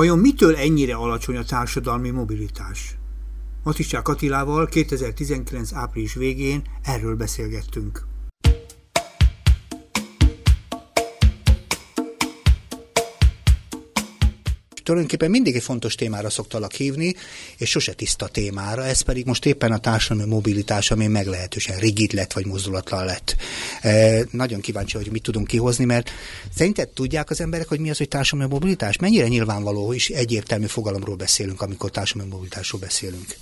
Vajon mitől ennyire alacsony a társadalmi mobilitás? Maticsák Attilával 2019. április végén erről beszélgettünk. Tulajdonképpen mindig egy fontos témára szoktalak hívni, és sose tiszta témára, ez pedig most éppen a társadalmi mobilitás, ami meglehetősen rigid lett, vagy mozdulatlan lett. E, nagyon kíváncsi, hogy mit tudunk kihozni, mert szerinted tudják az emberek, hogy mi az, hogy társadalmi mobilitás? Mennyire nyilvánvaló és egyértelmű fogalomról beszélünk, amikor társadalmi mobilitásról beszélünk?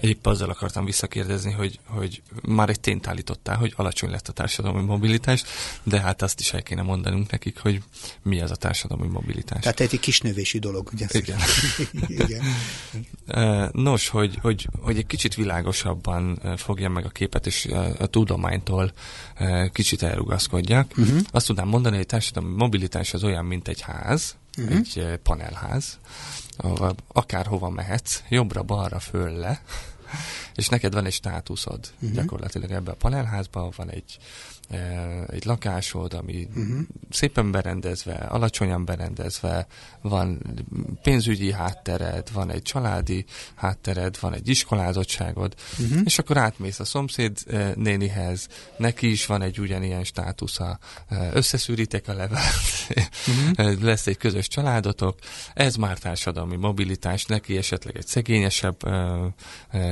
Épp azzal akartam visszakérdezni, hogy, hogy már egy tényt állítottál, hogy alacsony lett a társadalmi mobilitás, de hát azt is el kéne mondanunk nekik, hogy mi az a társadalmi mobilitás. Tehát egy kis növésű dolog, ugye? Igen. Igen. Nos, hogy, hogy, hogy egy kicsit világosabban fogja meg a képet, és a, a tudománytól kicsit elrugaszkodjak. Uh-huh. Azt tudnám mondani, hogy a társadalmi mobilitás az olyan, mint egy ház, uh-huh. egy panelház, ahol akárhova mehetsz, jobbra-balra föl le, és neked van egy státuszod uh-huh. gyakorlatilag ebben a panelházban, van egy egy lakásod, ami uh-huh. szépen berendezve, alacsonyan berendezve, van pénzügyi háttered, van egy családi háttered, van egy iskolázottságod, uh-huh. és akkor átmész a szomszéd nénihez, neki is van egy ugyanilyen státusza, összeszűritek a levelet, uh-huh. lesz egy közös családotok, ez már társadalmi mobilitás, neki esetleg egy szegényesebb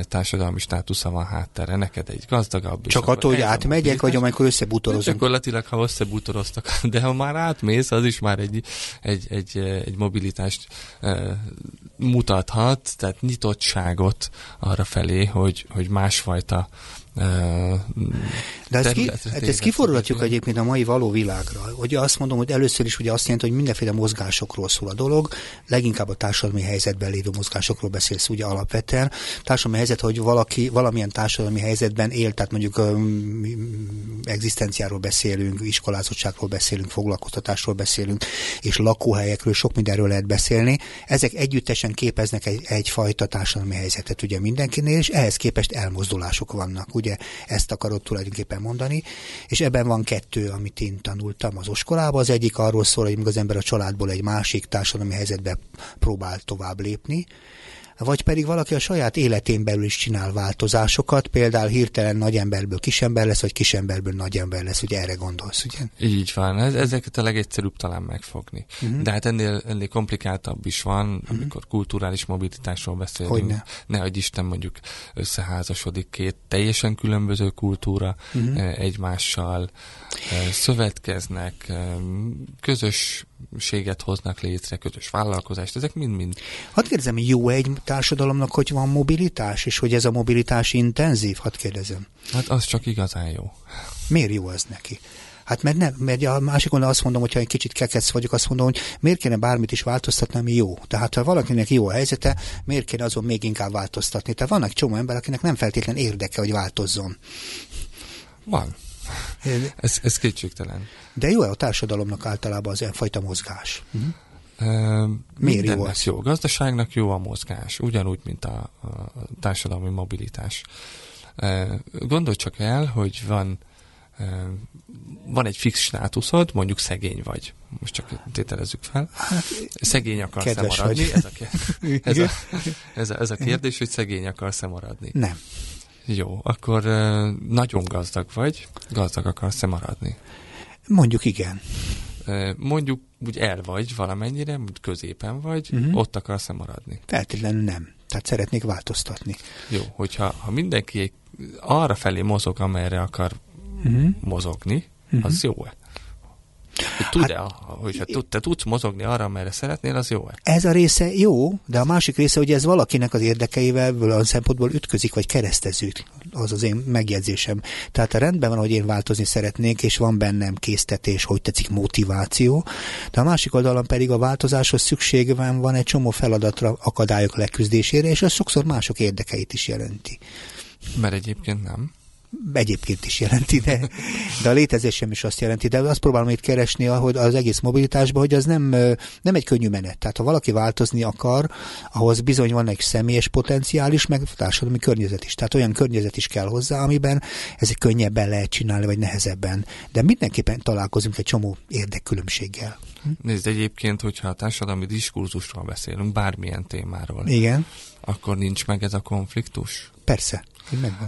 társadalmi státusza van háttere, neked egy gazdagabb. Csak attól, hogy átmegyek, vagy amikor össze összebutorozunk. Gyakorlatilag, ha összebutoroztak, de ha már átmész, az is már egy, egy, egy, egy mobilitást e, mutathat, tehát nyitottságot arra felé, hogy, hogy másfajta de ezt, ki, hát ezt kifordulatjuk egyébként a mai való világra. Hogy azt mondom, hogy először is ugye azt jelenti, hogy mindenféle mozgásokról szól a dolog, leginkább a társadalmi helyzetben lévő mozgásokról beszélsz ugye alapvetően. Társadalmi helyzet, hogy valaki valamilyen társadalmi helyzetben él, tehát mondjuk um, egzisztenciáról beszélünk, iskolázottságról beszélünk, foglalkoztatásról beszélünk, és lakóhelyekről, sok mindenről lehet beszélni. Ezek együttesen képeznek egy, egyfajta társadalmi helyzetet ugye mindenkinél, és ehhez képest elmozdulások vannak. Ugye ezt akarod tulajdonképpen mondani, és ebben van kettő, amit én tanultam az oskolában. Az egyik arról szól, hogy az ember a családból egy másik társadalmi helyzetbe próbál tovább lépni, vagy pedig valaki a saját életén belül is csinál változásokat, például hirtelen nagy emberből kisember lesz, vagy kisemberből nagy ember lesz, ugye erre gondolsz, ugye? Így van, ez, ezeket a legegyszerűbb talán megfogni. Uh-huh. De hát ennél, ennél komplikáltabb is van, uh-huh. amikor kulturális mobilitásról beszélünk. Hogyne. Nehogy Isten mondjuk összeházasodik két teljesen különböző kultúra uh-huh. egymással, eh, szövetkeznek, eh, közös közösséget hoznak létre, közös vállalkozást, ezek mind-mind. Hadd kérdezem, jó egy társadalomnak, hogy van mobilitás, és hogy ez a mobilitás intenzív? Hadd kérdezem. Hát az csak igazán jó. Miért jó az neki? Hát mert, nem, mert a másik oldalon azt mondom, hogyha egy kicsit kekec vagyok, azt mondom, hogy miért kéne bármit is változtatni, ami jó. Tehát ha valakinek jó a helyzete, miért kéne azon még inkább változtatni? Tehát vannak csomó ember, akinek nem feltétlen érdeke, hogy változzon. Van. Ez, ez kétségtelen. De jó-e a társadalomnak általában az fajta mozgás? Uh, Miért jó az? jó. A gazdaságnak jó a mozgás, ugyanúgy, mint a, a társadalmi mobilitás. Gondolj csak el, hogy van van egy fix státuszod, mondjuk szegény vagy. Most csak tételezzük fel. Hát, szegény akarsz-e maradni? Ez a, ez, a, ez, a, ez a kérdés, hogy szegény akarsz-e maradni? Nem. Jó, akkor nagyon gazdag vagy, gazdag akarsz-e maradni? Mondjuk igen. Mondjuk úgy el vagy valamennyire, középen vagy, uh-huh. ott akarsz-e maradni? Feltétlenül nem. Tehát szeretnék változtatni. Jó, hogyha ha mindenki arra felé mozog, amerre akar uh-huh. mozogni, uh-huh. az jó-e? Tud-e, hát, hogyha tud, te tudsz mozogni arra, amerre szeretnél, az jó-e? Ez a része jó, de a másik része, hogy ez valakinek az érdekeivel a szempontból ütközik, vagy kereszteződik, az az én megjegyzésem. Tehát a rendben van, hogy én változni szeretnék, és van bennem késztetés, hogy tetszik, motiváció, de a másik oldalon pedig a változáshoz szükség van, van egy csomó feladatra, akadályok leküzdésére, és az sokszor mások érdekeit is jelenti. Mert egyébként nem. Egyébként is jelenti, de, de a létezésem is azt jelenti. De azt próbálom itt keresni hogy az egész mobilitásban, hogy az nem, nem egy könnyű menet. Tehát ha valaki változni akar, ahhoz bizony van egy személyes potenciál is, meg társadalmi környezet is. Tehát olyan környezet is kell hozzá, amiben ez könnyebben lehet csinálni, vagy nehezebben. De mindenképpen találkozunk egy csomó érdekkülönbséggel. Nézd, egyébként, hogyha a társadalmi diskurzusról beszélünk, bármilyen témáról, Igen. akkor nincs meg ez a konfliktus? Persze.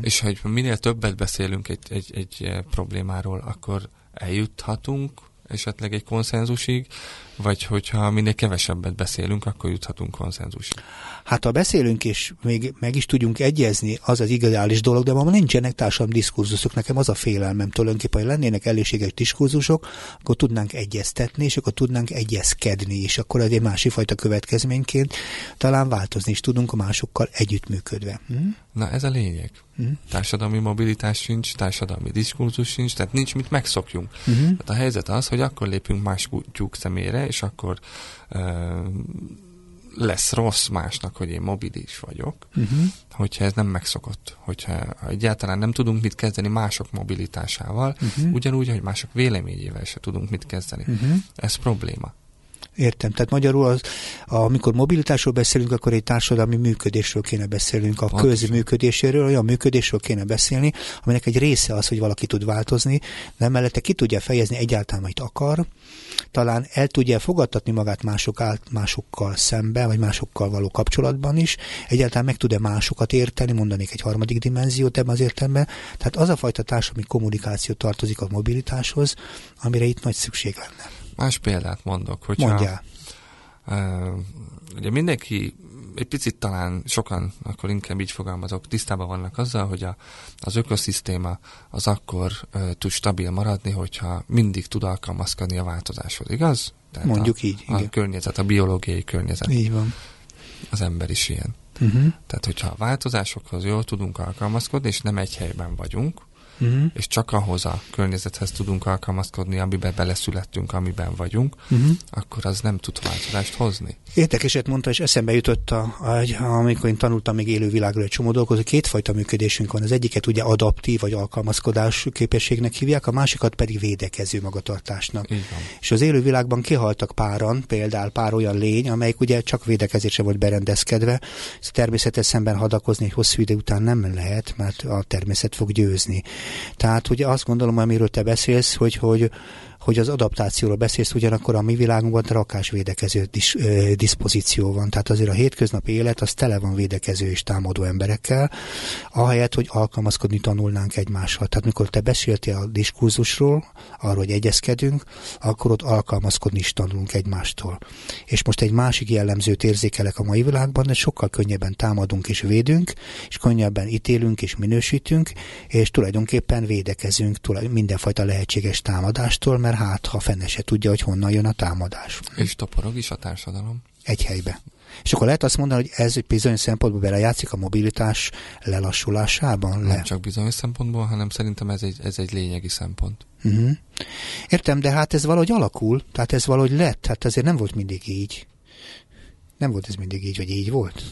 És ha minél többet beszélünk egy, egy, egy eh, problémáról, akkor eljuthatunk esetleg egy konszenzusig, vagy hogyha minél kevesebbet beszélünk, akkor juthatunk konszenzusig. Hát ha beszélünk és még meg is tudjunk egyezni, az az ideális dolog, de ma nincsenek társadalmi diskurzusok. Nekem az a félelmem tulajdonképpen, hogy lennének elégséges diskurzusok, akkor tudnánk egyeztetni, és akkor tudnánk egyezkedni, és akkor egy másik fajta következményként talán változni is tudunk a másokkal együttműködve. Hm? Na ez a lényeg. Hm? Társadalmi mobilitás sincs, társadalmi diskurzus sincs, tehát nincs mit megszokjunk. Tehát a helyzet az, hogy akkor lépünk más kutyúk szemére, és akkor lesz rossz másnak, hogy én mobilis vagyok, uh-huh. hogyha ez nem megszokott, hogyha egyáltalán nem tudunk mit kezdeni mások mobilitásával, uh-huh. ugyanúgy, hogy mások véleményével se tudunk mit kezdeni. Uh-huh. Ez probléma. Értem. Tehát magyarul, az, amikor mobilitásról beszélünk, akkor egy társadalmi működésről kéne beszélnünk, a közi működéséről, olyan működésről kéne beszélni, aminek egy része az, hogy valaki tud változni, de mellette ki tudja fejezni egyáltalán, amit akar, talán el tudja fogadtatni magát mások át, másokkal szemben, vagy másokkal való kapcsolatban is, egyáltalán meg tud-e másokat érteni, mondanék egy harmadik dimenziót ebben az értelemben. Tehát az a fajta társadalmi kommunikáció tartozik a mobilitáshoz, amire itt nagy szükség lenne. Más példát mondok, hogyha... Mondjál. Uh, ugye mindenki egy picit talán sokan, akkor inkább így fogalmazok, tisztában vannak azzal, hogy a, az ökoszisztéma az akkor uh, tud stabil maradni, hogyha mindig tud alkalmazkodni a változáshoz, igaz? Tehát Mondjuk a, így. A igen. környezet, a biológiai környezet. Így van. Az ember is ilyen. Uh-huh. Tehát, hogyha a változásokhoz jól tudunk alkalmazkodni, és nem egy helyben vagyunk, uh-huh. és csak ahhoz a környezethez tudunk alkalmazkodni, amiben beleszülettünk, amiben vagyunk, uh-huh. akkor az nem tud változást hozni. Értekeset mondta, és eszembe jutott, a, a, amikor én tanultam még élő világról egy csomó dolgot, hogy kétfajta működésünk van. Az egyiket ugye adaptív vagy alkalmazkodás képességnek hívják, a másikat pedig védekező magatartásnak. És az élő világban kihaltak páran, például pár olyan lény, amelyik ugye csak védekezésre volt berendezkedve. Ez természetes szemben hadakozni egy hosszú idő után nem lehet, mert a természet fog győzni. Tehát ugye azt gondolom, amiről te beszélsz, hogy, hogy hogy az adaptációról beszélsz, ugyanakkor a mi világunkban rakásvédekező dis, ö, diszpozíció van. Tehát azért a hétköznapi élet az tele van védekező és támadó emberekkel, ahelyett, hogy alkalmazkodni tanulnánk egymással. Tehát mikor te beszéltél a diskurzusról, arról, hogy egyezkedünk, akkor ott alkalmazkodni is tanulunk egymástól. És most egy másik jellemzőt érzékelek a mai világban, hogy sokkal könnyebben támadunk és védünk, és könnyebben ítélünk és minősítünk, és tulajdonképpen védekezünk mindenfajta lehetséges támadástól, mert mert hát, ha fene se tudja, hogy honnan jön a támadás. És toporog is a társadalom. Egy helybe. És akkor lehet azt mondani, hogy ez bizonyos szempontból belejátszik a mobilitás lelassulásában? Nem le? csak bizonyos szempontból, hanem szerintem ez egy, ez egy lényegi szempont. Uh-huh. Értem, de hát ez valahogy alakul, tehát ez valahogy lett, hát ezért nem volt mindig így. Nem volt ez mindig így, vagy így volt?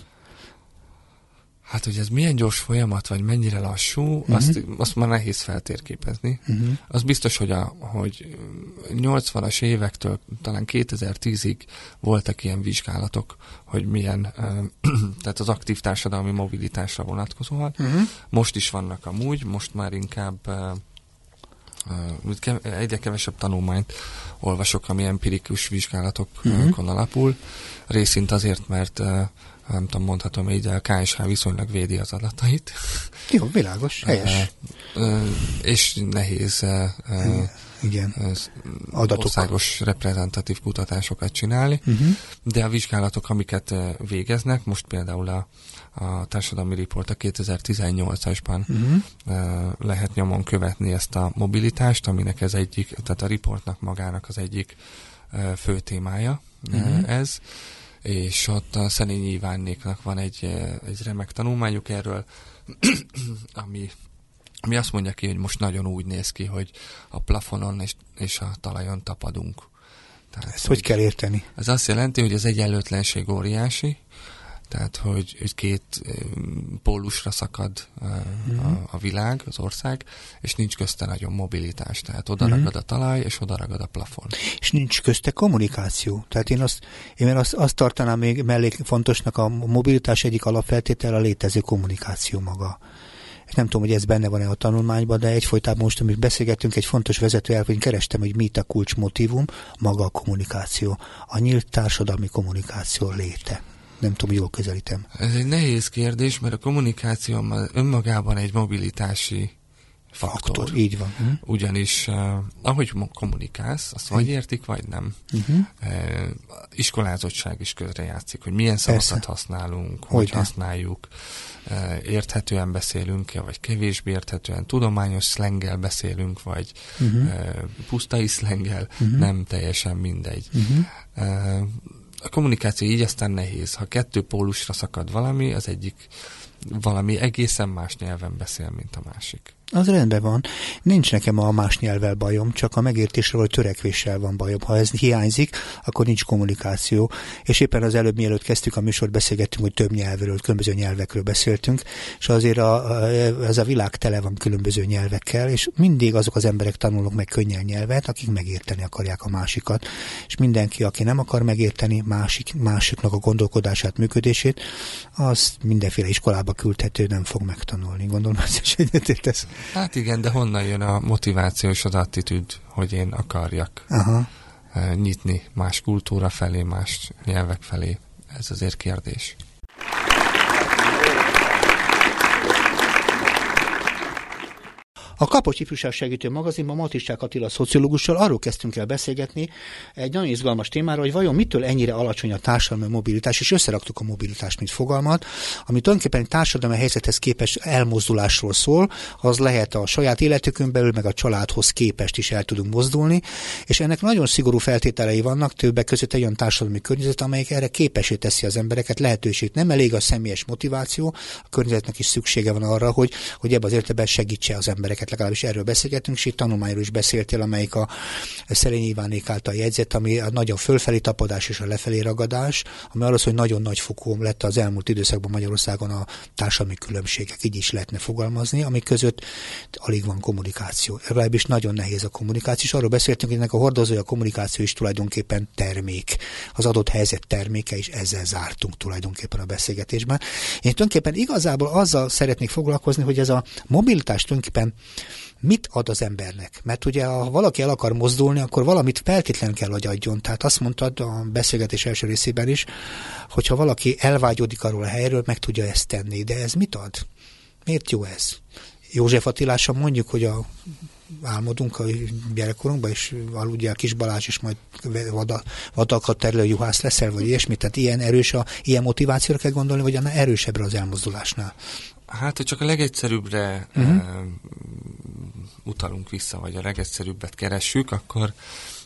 Hát, hogy ez milyen gyors folyamat, vagy mennyire lassú, uh-huh. azt, azt már nehéz feltérképezni. Uh-huh. Az biztos, hogy, a, hogy 80-as évektől talán 2010-ig voltak ilyen vizsgálatok, hogy milyen, tehát az aktív társadalmi mobilitásra vonatkozóan. Uh-huh. Most is vannak amúgy, most már inkább egyre kevesebb tanulmányt olvasok, ami empirikus vizsgálatokon uh-huh. alapul. Részint azért, mert nem tudom, mondhatom így, a KSH viszonylag védi az adatait. Jó, világos, helyes. és nehéz igen. Adatok. országos reprezentatív kutatásokat csinálni, uh-huh. de a vizsgálatok, amiket végeznek, most például a, a társadalmi riport a 2018-asban uh-huh. lehet nyomon követni ezt a mobilitást, aminek ez egyik, tehát a riportnak magának az egyik fő témája uh-huh. ez és ott a Szenényi Ivánnéknak van egy, egy remek tanulmányuk erről, ami, ami azt mondja ki, hogy most nagyon úgy néz ki, hogy a plafonon és, és a talajon tapadunk. Tehát, Ezt hogy kell érteni? Ez azt jelenti, hogy az egyenlőtlenség óriási, Tehát, hogy, hogy két pólusra szakad a, uh-huh. a, a világ, az ország, és nincs közte nagyon mobilitás. Tehát oda uh-huh. ragad a talaj, és oda ragad a plafon. És nincs közte kommunikáció. Tehát én azt, én azt, azt tartanám még mellé fontosnak a mobilitás egyik alapfeltétel a létező kommunikáció maga nem tudom, hogy ez benne van-e a tanulmányban, de egyfolytában most, amit beszélgettünk, egy fontos vezető elv, hogy kerestem, hogy mit a kulcsmotívum, maga a kommunikáció, a nyílt társadalmi kommunikáció léte. Nem tudom, jól közelítem. Ez egy nehéz kérdés, mert a kommunikáció önmagában egy mobilitási faktor. faktor így van. Uh-huh. Ugyanis uh, ahogy kommunikálsz, azt vagy értik, vagy nem. Uh-huh. Uh, iskolázottság is közrejátszik, hogy milyen szavakat Persze. használunk, hogy, hogy használjuk, uh, érthetően beszélünk vagy kevésbé érthetően, tudományos szlenggel beszélünk, vagy uh-huh. uh, pusztai szlenggel, uh-huh. nem teljesen mindegy. Uh-huh. Uh, a kommunikáció így aztán nehéz. Ha kettő pólusra szakad valami, az egyik valami egészen más nyelven beszél, mint a másik. Az rendben van. Nincs nekem a más nyelvvel bajom, csak a megértésre vagy törekvéssel van bajom. Ha ez hiányzik, akkor nincs kommunikáció. És éppen az előbb, mielőtt kezdtük a műsort, beszélgettünk, hogy több nyelvről, különböző nyelvekről beszéltünk, és azért a, ez a világ tele van különböző nyelvekkel, és mindig azok az emberek tanulnak meg könnyen nyelvet, akik megérteni akarják a másikat. És mindenki, aki nem akar megérteni másik, másiknak a gondolkodását, működését, az mindenféle iskolába küldhető, nem fog megtanulni. Gondolom, ez is egyetértesz. Hát igen, de honnan jön a motiváció és az attitűd, hogy én akarjak Aha. Eh, nyitni más kultúra felé, más nyelvek felé? Ez azért kérdés. A Kapocs Ifjúság Segítő magazinban Matisák Attila szociológussal arról kezdtünk el beszélgetni egy nagyon izgalmas témáról, hogy vajon mitől ennyire alacsony a társadalmi mobilitás, és összeraktuk a mobilitást, mint fogalmat, ami tulajdonképpen egy társadalmi helyzethez képes elmozdulásról szól, az lehet a saját életükön belül, meg a családhoz képest is el tudunk mozdulni, és ennek nagyon szigorú feltételei vannak, többek között egy olyan társadalmi környezet, amelyik erre képesé teszi az embereket, lehetőség. Nem elég a személyes motiváció, a környezetnek is szüksége van arra, hogy, hogy ebbe az értelemben segítse az embereket beszélget, legalábbis erről beszélgetünk, és itt tanulmányról is beszéltél, amelyik a Szerény Ivánék által jegyzett, ami a nagyon fölfelé tapadás és a lefelé ragadás, ami arról hogy nagyon nagy fokú lett az elmúlt időszakban Magyarországon a társadalmi különbségek, így is lehetne fogalmazni, amik között alig van kommunikáció. Legalábbis nagyon nehéz a kommunikáció, és arról beszéltünk, hogy ennek a hordozója a kommunikáció is tulajdonképpen termék. Az adott helyzet terméke, és ezzel zártunk tulajdonképpen a beszélgetésben. Én tulajdonképpen igazából azzal szeretnék foglalkozni, hogy ez a mobilitás tulajdonképpen mit ad az embernek? Mert ugye, ha valaki el akar mozdulni, akkor valamit feltétlenül kell, hogy adjon. Tehát azt mondtad a beszélgetés első részében is, hogyha valaki elvágyódik arról a helyről, meg tudja ezt tenni. De ez mit ad? Miért jó ez? József Attilásan mondjuk, hogy a álmodunk a gyerekkorunkban, és aludjál Kis Balázs, és majd vadakat terülő juhász leszel, vagy ilyesmi. Tehát ilyen erős, a, ilyen motivációra kell gondolni, vagy annál erősebbre az elmozdulásnál. Hát, hogy csak a legegyszerűbbre uh-huh. uh, utalunk vissza, vagy a legegyszerűbbet keressük, akkor,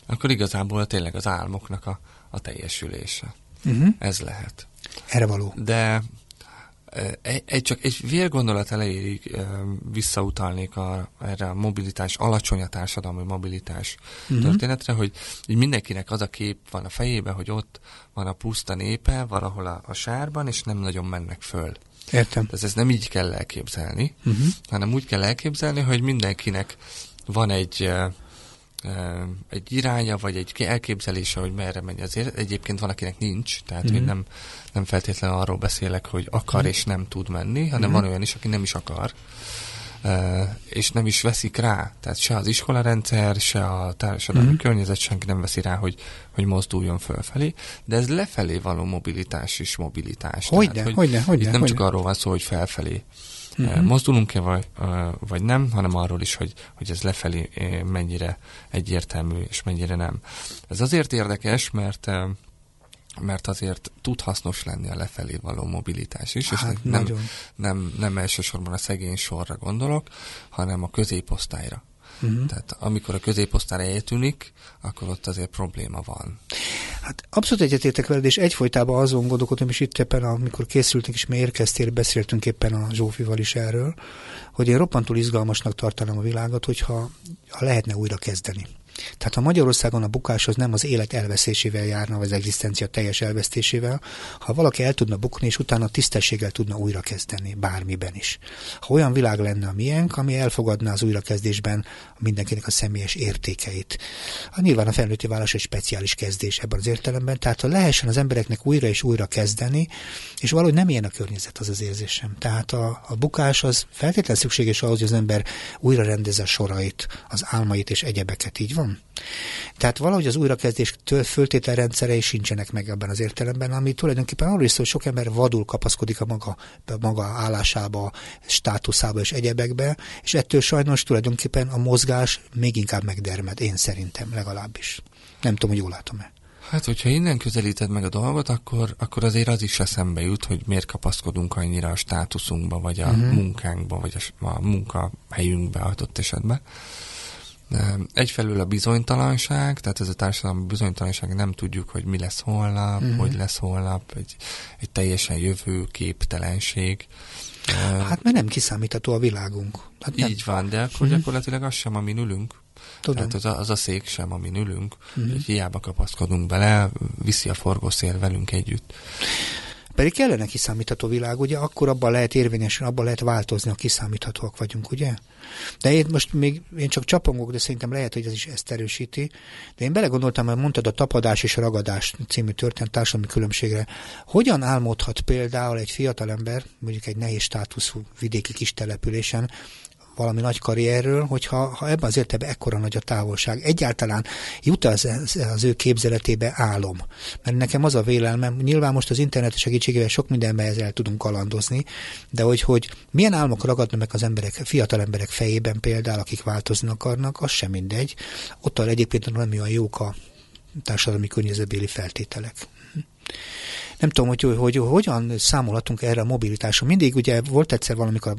akkor igazából tényleg az álmoknak a, a teljesülése. Uh-huh. Ez lehet. Erre való. De egy, egy, csak egy vérgondolat elejéig visszautalnék a, erre a mobilitás, alacsony a társadalmi mobilitás uh-huh. történetre, hogy így mindenkinek az a kép van a fejében, hogy ott van a puszta népe valahol a, a sárban, és nem nagyon mennek föl. Értem. Tehát ezt nem így kell elképzelni, uh-huh. hanem úgy kell elképzelni, hogy mindenkinek van egy egy iránya, vagy egy elképzelése, hogy merre megy azért. Egyébként van, akinek nincs, tehát uh-huh. hogy nem, nem feltétlenül arról beszélek, hogy akar uh-huh. és nem tud menni, hanem uh-huh. van olyan is, aki nem is akar és nem is veszik rá. Tehát se az iskolarendszer, se a társadalmi mm. környezet senki nem veszi rá, hogy, hogy mozduljon fölfelé, de ez lefelé való mobilitás is mobilitás. Hogyne, Tehát, hogy hogyne, hogyne, Itt nem hogyne. csak arról van szó, hogy felfelé mm-hmm. mozdulunk-e vagy, vagy nem, hanem arról is, hogy, hogy ez lefelé mennyire egyértelmű, és mennyire nem. Ez azért érdekes, mert mert azért tud hasznos lenni a lefelé való mobilitás is, hát, és nem, nem, nem elsősorban a szegény sorra gondolok, hanem a középosztályra. Uh-huh. Tehát amikor a középosztály eltűnik, akkor ott azért probléma van. Hát abszolút egyetértek veled, és egyfolytában azon gondolkodom, és itt éppen, amikor készültünk, és mi érkeztél, beszéltünk éppen a Zsófival is erről, hogy én roppantul izgalmasnak tartanám a világot, hogyha ha lehetne újra kezdeni. Tehát ha Magyarországon a bukás az nem az élet elveszésével járna, vagy az egzisztencia teljes elvesztésével, ha valaki el tudna bukni, és utána tisztességgel tudna újrakezdeni, bármiben is. Ha olyan világ lenne a miénk, ami elfogadná az újrakezdésben mindenkinek a személyes értékeit. A nyilván a felnőtti válasz egy speciális kezdés ebben az értelemben, tehát ha lehessen az embereknek újra és újra kezdeni, és valahogy nem ilyen a környezet, az az érzésem. Tehát a, a bukás az feltétlenül szükséges ahhoz, hogy az ember újra rendezze sorait, az álmait és egyebeket, így van? Tehát valahogy az újrakezdéstől föltételrendszerei sincsenek meg ebben az értelemben, ami tulajdonképpen arról is szól, hogy sok ember vadul kapaszkodik a maga, a maga állásába, státuszába és egyebekbe, és ettől sajnos tulajdonképpen a mozgás még inkább megdermed, én szerintem legalábbis. Nem tudom, hogy jól látom-e. Hát, hogyha innen közelíted meg a dolgot, akkor, akkor azért az is eszembe jut, hogy miért kapaszkodunk annyira a státuszunkba, vagy a uh-huh. munkánkba, vagy a, a munkahelyünkbe adott esetben. Egyfelől a bizonytalanság, tehát ez a társadalmi bizonytalanság, nem tudjuk, hogy mi lesz holnap, uh-huh. hogy lesz holnap, egy, egy teljesen jövő képtelenség. Hát mert nem kiszámítható a világunk. Hát nem. Így van, de akkor uh-huh. gyakorlatilag az sem, amin ülünk. Tudom. Tehát az a, az a szék sem, amin ülünk, uh-huh. hiába kapaszkodunk bele, viszi a forgószél velünk együtt. Pedig kellene kiszámítható világ, ugye? Akkor abban lehet érvényesen, abban lehet változni, ha kiszámíthatóak vagyunk, ugye? De én most még, én csak csapongok, de szerintem lehet, hogy ez is ezt erősíti. De én belegondoltam, hogy mondtad a tapadás és ragadás című történet társadalmi különbségre. Hogyan álmodhat például egy fiatalember, mondjuk egy nehéz státuszú vidéki kis településen, valami nagy karrierről, hogyha ha ebben az értelemben ekkora nagy a távolság. Egyáltalán jut az, az ő képzeletébe álom. Mert nekem az a vélelmem, nyilván most az internet segítségével sok mindenben ezzel tudunk kalandozni, de hogy, hogy milyen álmok ragadnak meg az emberek, fiatal emberek fejében például, akik változni akarnak, az sem mindegy. Ott egyébként nem olyan jók a társadalmi környezetbéli feltételek nem tudom, hogy, hogy, hogy hogyan számolhatunk erre a mobilitásra. Mindig ugye volt egyszer valamikor,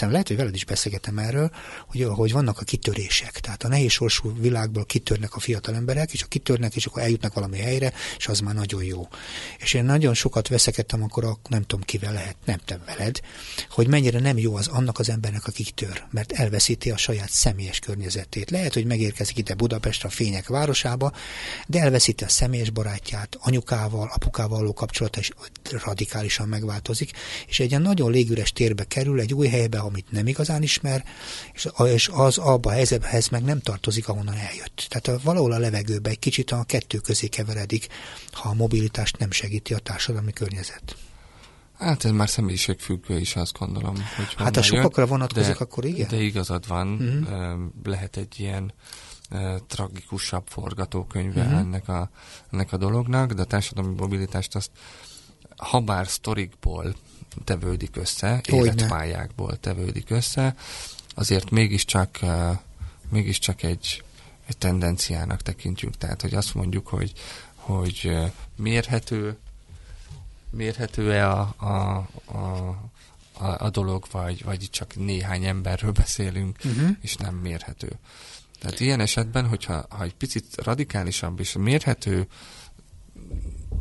lehet, hogy veled is beszélgetem erről, hogy, hogy vannak a kitörések. Tehát a nehéz sorsú világból kitörnek a fiatal emberek, és a kitörnek, és akkor eljutnak valami helyre, és az már nagyon jó. És én nagyon sokat veszekedtem akkor, a, nem tudom kivel lehet, nem te veled, hogy mennyire nem jó az annak az embernek, aki kitör, mert elveszíti a saját személyes környezetét. Lehet, hogy megérkezik ide Budapestre, a fények városába, de elveszíti a személyes barátját, anyukával, apukával való kapcsolata is radikálisan megváltozik, és egy ilyen nagyon légüres térbe kerül, egy új helybe, amit nem igazán ismer, és az abba a helyzethez meg nem tartozik, ahonnan eljött. Tehát valahol a levegőbe egy kicsit a kettő közé keveredik, ha a mobilitást nem segíti a társadalmi környezet. Hát ez már személyiségfüggő is, azt gondolom. Hogy hát ha sokakra vonatkozik, de, akkor igen. De igazad van, uh-huh. lehet egy ilyen tragikusabb forgatókönyve uh-huh. ennek, a, ennek a dolognak, de a társadalmi mobilitást azt habár sztorikból tevődik össze, Hogyne. életpályákból tevődik össze, azért mégiscsak, mégiscsak egy, egy tendenciának tekintjük. Tehát, hogy azt mondjuk, hogy, hogy mérhető, mérhető-e a, a, a, a, a dolog, vagy, vagy csak néhány emberről beszélünk, uh-huh. és nem mérhető. Tehát ilyen esetben, hogyha ha egy picit radikálisabb és mérhető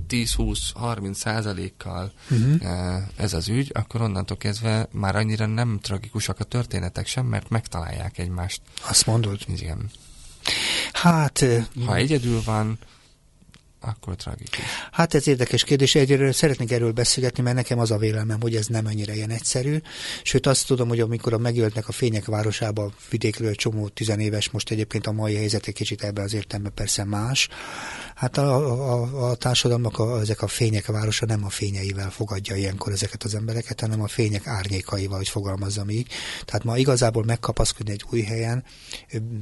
10-20-30 százalékkal uh-huh. ez az ügy, akkor onnantól kezdve már annyira nem tragikusak a történetek sem, mert megtalálják egymást. Azt mondod? Igen. Hát... Ha egyedül van, akkor tragikus. Hát ez érdekes kérdés. Egyről szeretnék erről beszélgetni, mert nekem az a vélelmem, hogy ez nem annyira ilyen egyszerű. Sőt, azt tudom, hogy amikor a megöltnek a fények városába vidékről csomó tizenéves, most egyébként a mai helyzet egy kicsit ebben az értelemben persze más, Hát a, a, a társadalomnak a, ezek a fények városa nem a fényeivel fogadja ilyenkor ezeket az embereket, hanem a fények árnyékaival, hogy fogalmazzam így. Tehát ma igazából megkapaszkodni egy új helyen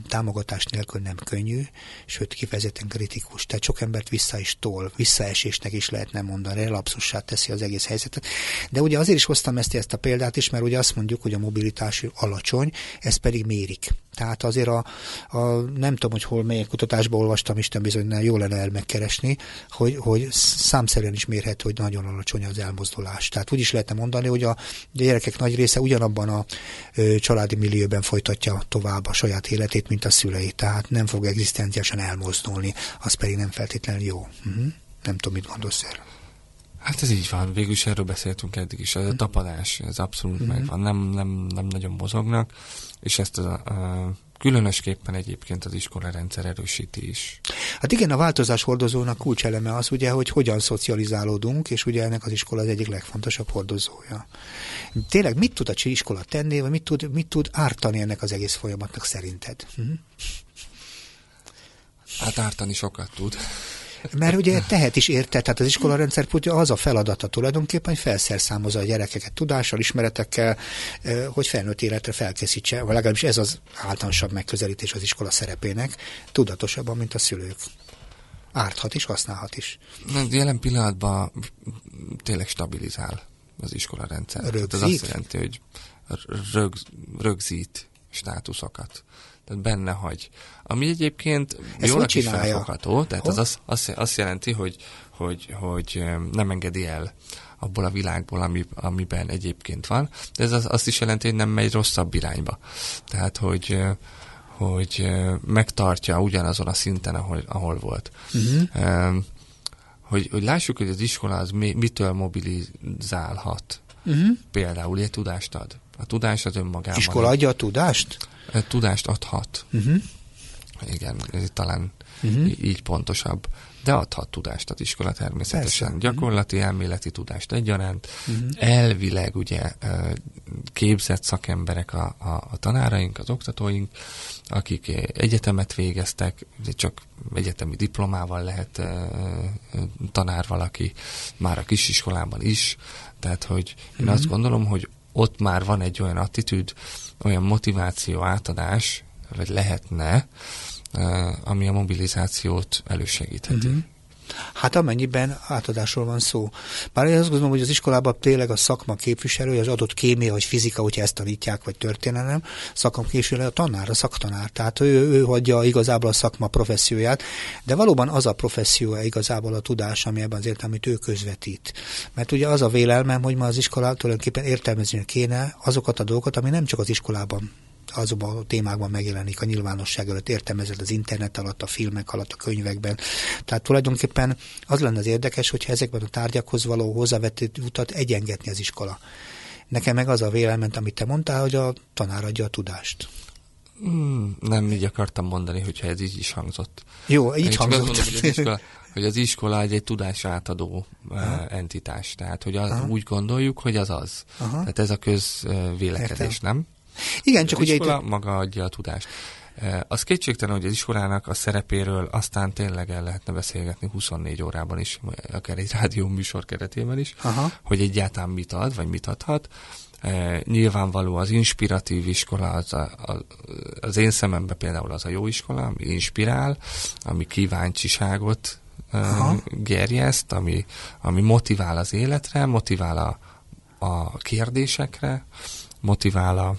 támogatás nélkül nem könnyű, sőt kifejezetten kritikus. Tehát sok embert vissza is tol, visszaesésnek is lehetne mondani, relapszussá teszi az egész helyzetet. De ugye azért is hoztam ezt, ezt a példát is, mert ugye azt mondjuk, hogy a mobilitás alacsony, ezt pedig mérik. Tehát azért a, a nem tudom, hogy hol melyik kutatásban olvastam, Isten bizony jó lenne megkeresni, hogy, hogy számszerűen is mérhető, hogy nagyon alacsony az elmozdulás. Tehát úgy is lehetne mondani, hogy a gyerekek nagy része ugyanabban a ö, családi millióben folytatja tovább a saját életét, mint a szülei. Tehát nem fog egzisztenciálisan elmozdulni, az pedig nem feltétlenül jó. Uh-huh. Nem tudom, mit gondolsz erről. Hát ez így van, végül is erről beszéltünk eddig is. A tapadás, ez abszolút uh-huh. megvan, nem, nem, nem nagyon mozognak, és ezt a, a különösképpen egyébként az iskola rendszer erősíti is. Hát igen, a változás hordozónak kulcseleme az ugye, hogy hogyan szocializálódunk, és ugye ennek az iskola az egyik legfontosabb hordozója. Tényleg mit tud a iskola tenni, vagy mit tud, mit tud ártani ennek az egész folyamatnak szerinted? Hm? Hát ártani sokat tud. Mert ugye tehet is érte, tehát az iskolarendszer az a feladata tulajdonképpen, hogy felszerszámozza a gyerekeket tudással, ismeretekkel, hogy felnőtt életre felkészítse, vagy legalábbis ez az általánosabb megközelítés az iskola szerepének, tudatosabban, mint a szülők. Árthat is, használhat is. Jelen pillanatban tényleg stabilizál az iskolarendszer. Rögzít? Ez azt jelenti, hogy rög, rögzít státuszokat tehát benne hagy. Ami egyébként Ezt jól is felfogható, tehát az az azt, azt jelenti, hogy, hogy, hogy nem engedi el abból a világból, ami, amiben egyébként van, de ez az, azt is jelenti, hogy nem megy rosszabb irányba. Tehát, hogy hogy megtartja ugyanazon a szinten, ahol, ahol volt. Uh-huh. Hogy, hogy lássuk, hogy az iskola az mi, mitől mobilizálhat. Uh-huh. Például egy tudást ad. A tudás az önmagában. Iskola adja a tudást? Tudást adhat. Uh-huh. Igen, ez talán uh-huh. így pontosabb. De adhat tudást az iskola természetesen. Persze. Gyakorlati, elméleti tudást egyaránt. Uh-huh. Elvileg ugye képzett szakemberek a, a, a tanáraink, az oktatóink, akik egyetemet végeztek, csak egyetemi diplomával lehet tanár valaki, már a kisiskolában is. Tehát, hogy én uh-huh. azt gondolom, hogy ott már van egy olyan attitűd, olyan motiváció átadás, vagy lehetne, ami a mobilizációt elősegítheti. Uh-huh. Hát amennyiben átadásról van szó. Bár én azt gondolom, hogy az iskolában tényleg a szakma képviselője, az adott kémia vagy fizika, hogyha ezt tanítják, vagy történelem, szakma képviselő a tanár, a szaktanár. Tehát ő, ő adja igazából a szakma professzióját, de valóban az a professzió igazából a tudás, ami ebben az értelmét ő közvetít. Mert ugye az a vélelmem, hogy ma az iskolát tulajdonképpen értelmezni kéne azokat a dolgokat, ami nem csak az iskolában azokban a témákban megjelenik a nyilvánosság előtt, értelmezett az internet alatt, a filmek alatt, a könyvekben. Tehát tulajdonképpen az lenne az érdekes, hogyha ezekben a tárgyakhoz való hozzávetett utat egyengetni az iskola. Nekem meg az a vélemény, amit te mondtál, hogy a tanár adja a tudást. Hmm, nem így akartam mondani, hogyha ez így is hangzott. Jó, így Én hangzott. Mondom, hogy, az iskola, hogy az iskola egy, egy tudás átadó uh, entitás. Tehát, hogy az, úgy gondoljuk, hogy az az. Aha. Tehát ez a közvélekedés, nem? Igen, csak ugye iskola itt... maga adja a tudást. Az kétségtelen, hogy az iskolának a szerepéről aztán tényleg el lehetne beszélgetni 24 órában is, akár egy rádió műsor keretében is, Aha. hogy egyáltalán mit ad, vagy mit adhat. E, nyilvánvaló az inspiratív iskola, az, a, a, az én szememben például az a jó iskola, ami inspirál, ami kíváncsiságot e, gerjeszt, ami, ami motivál az életre, motivál a, a kérdésekre, motivál a,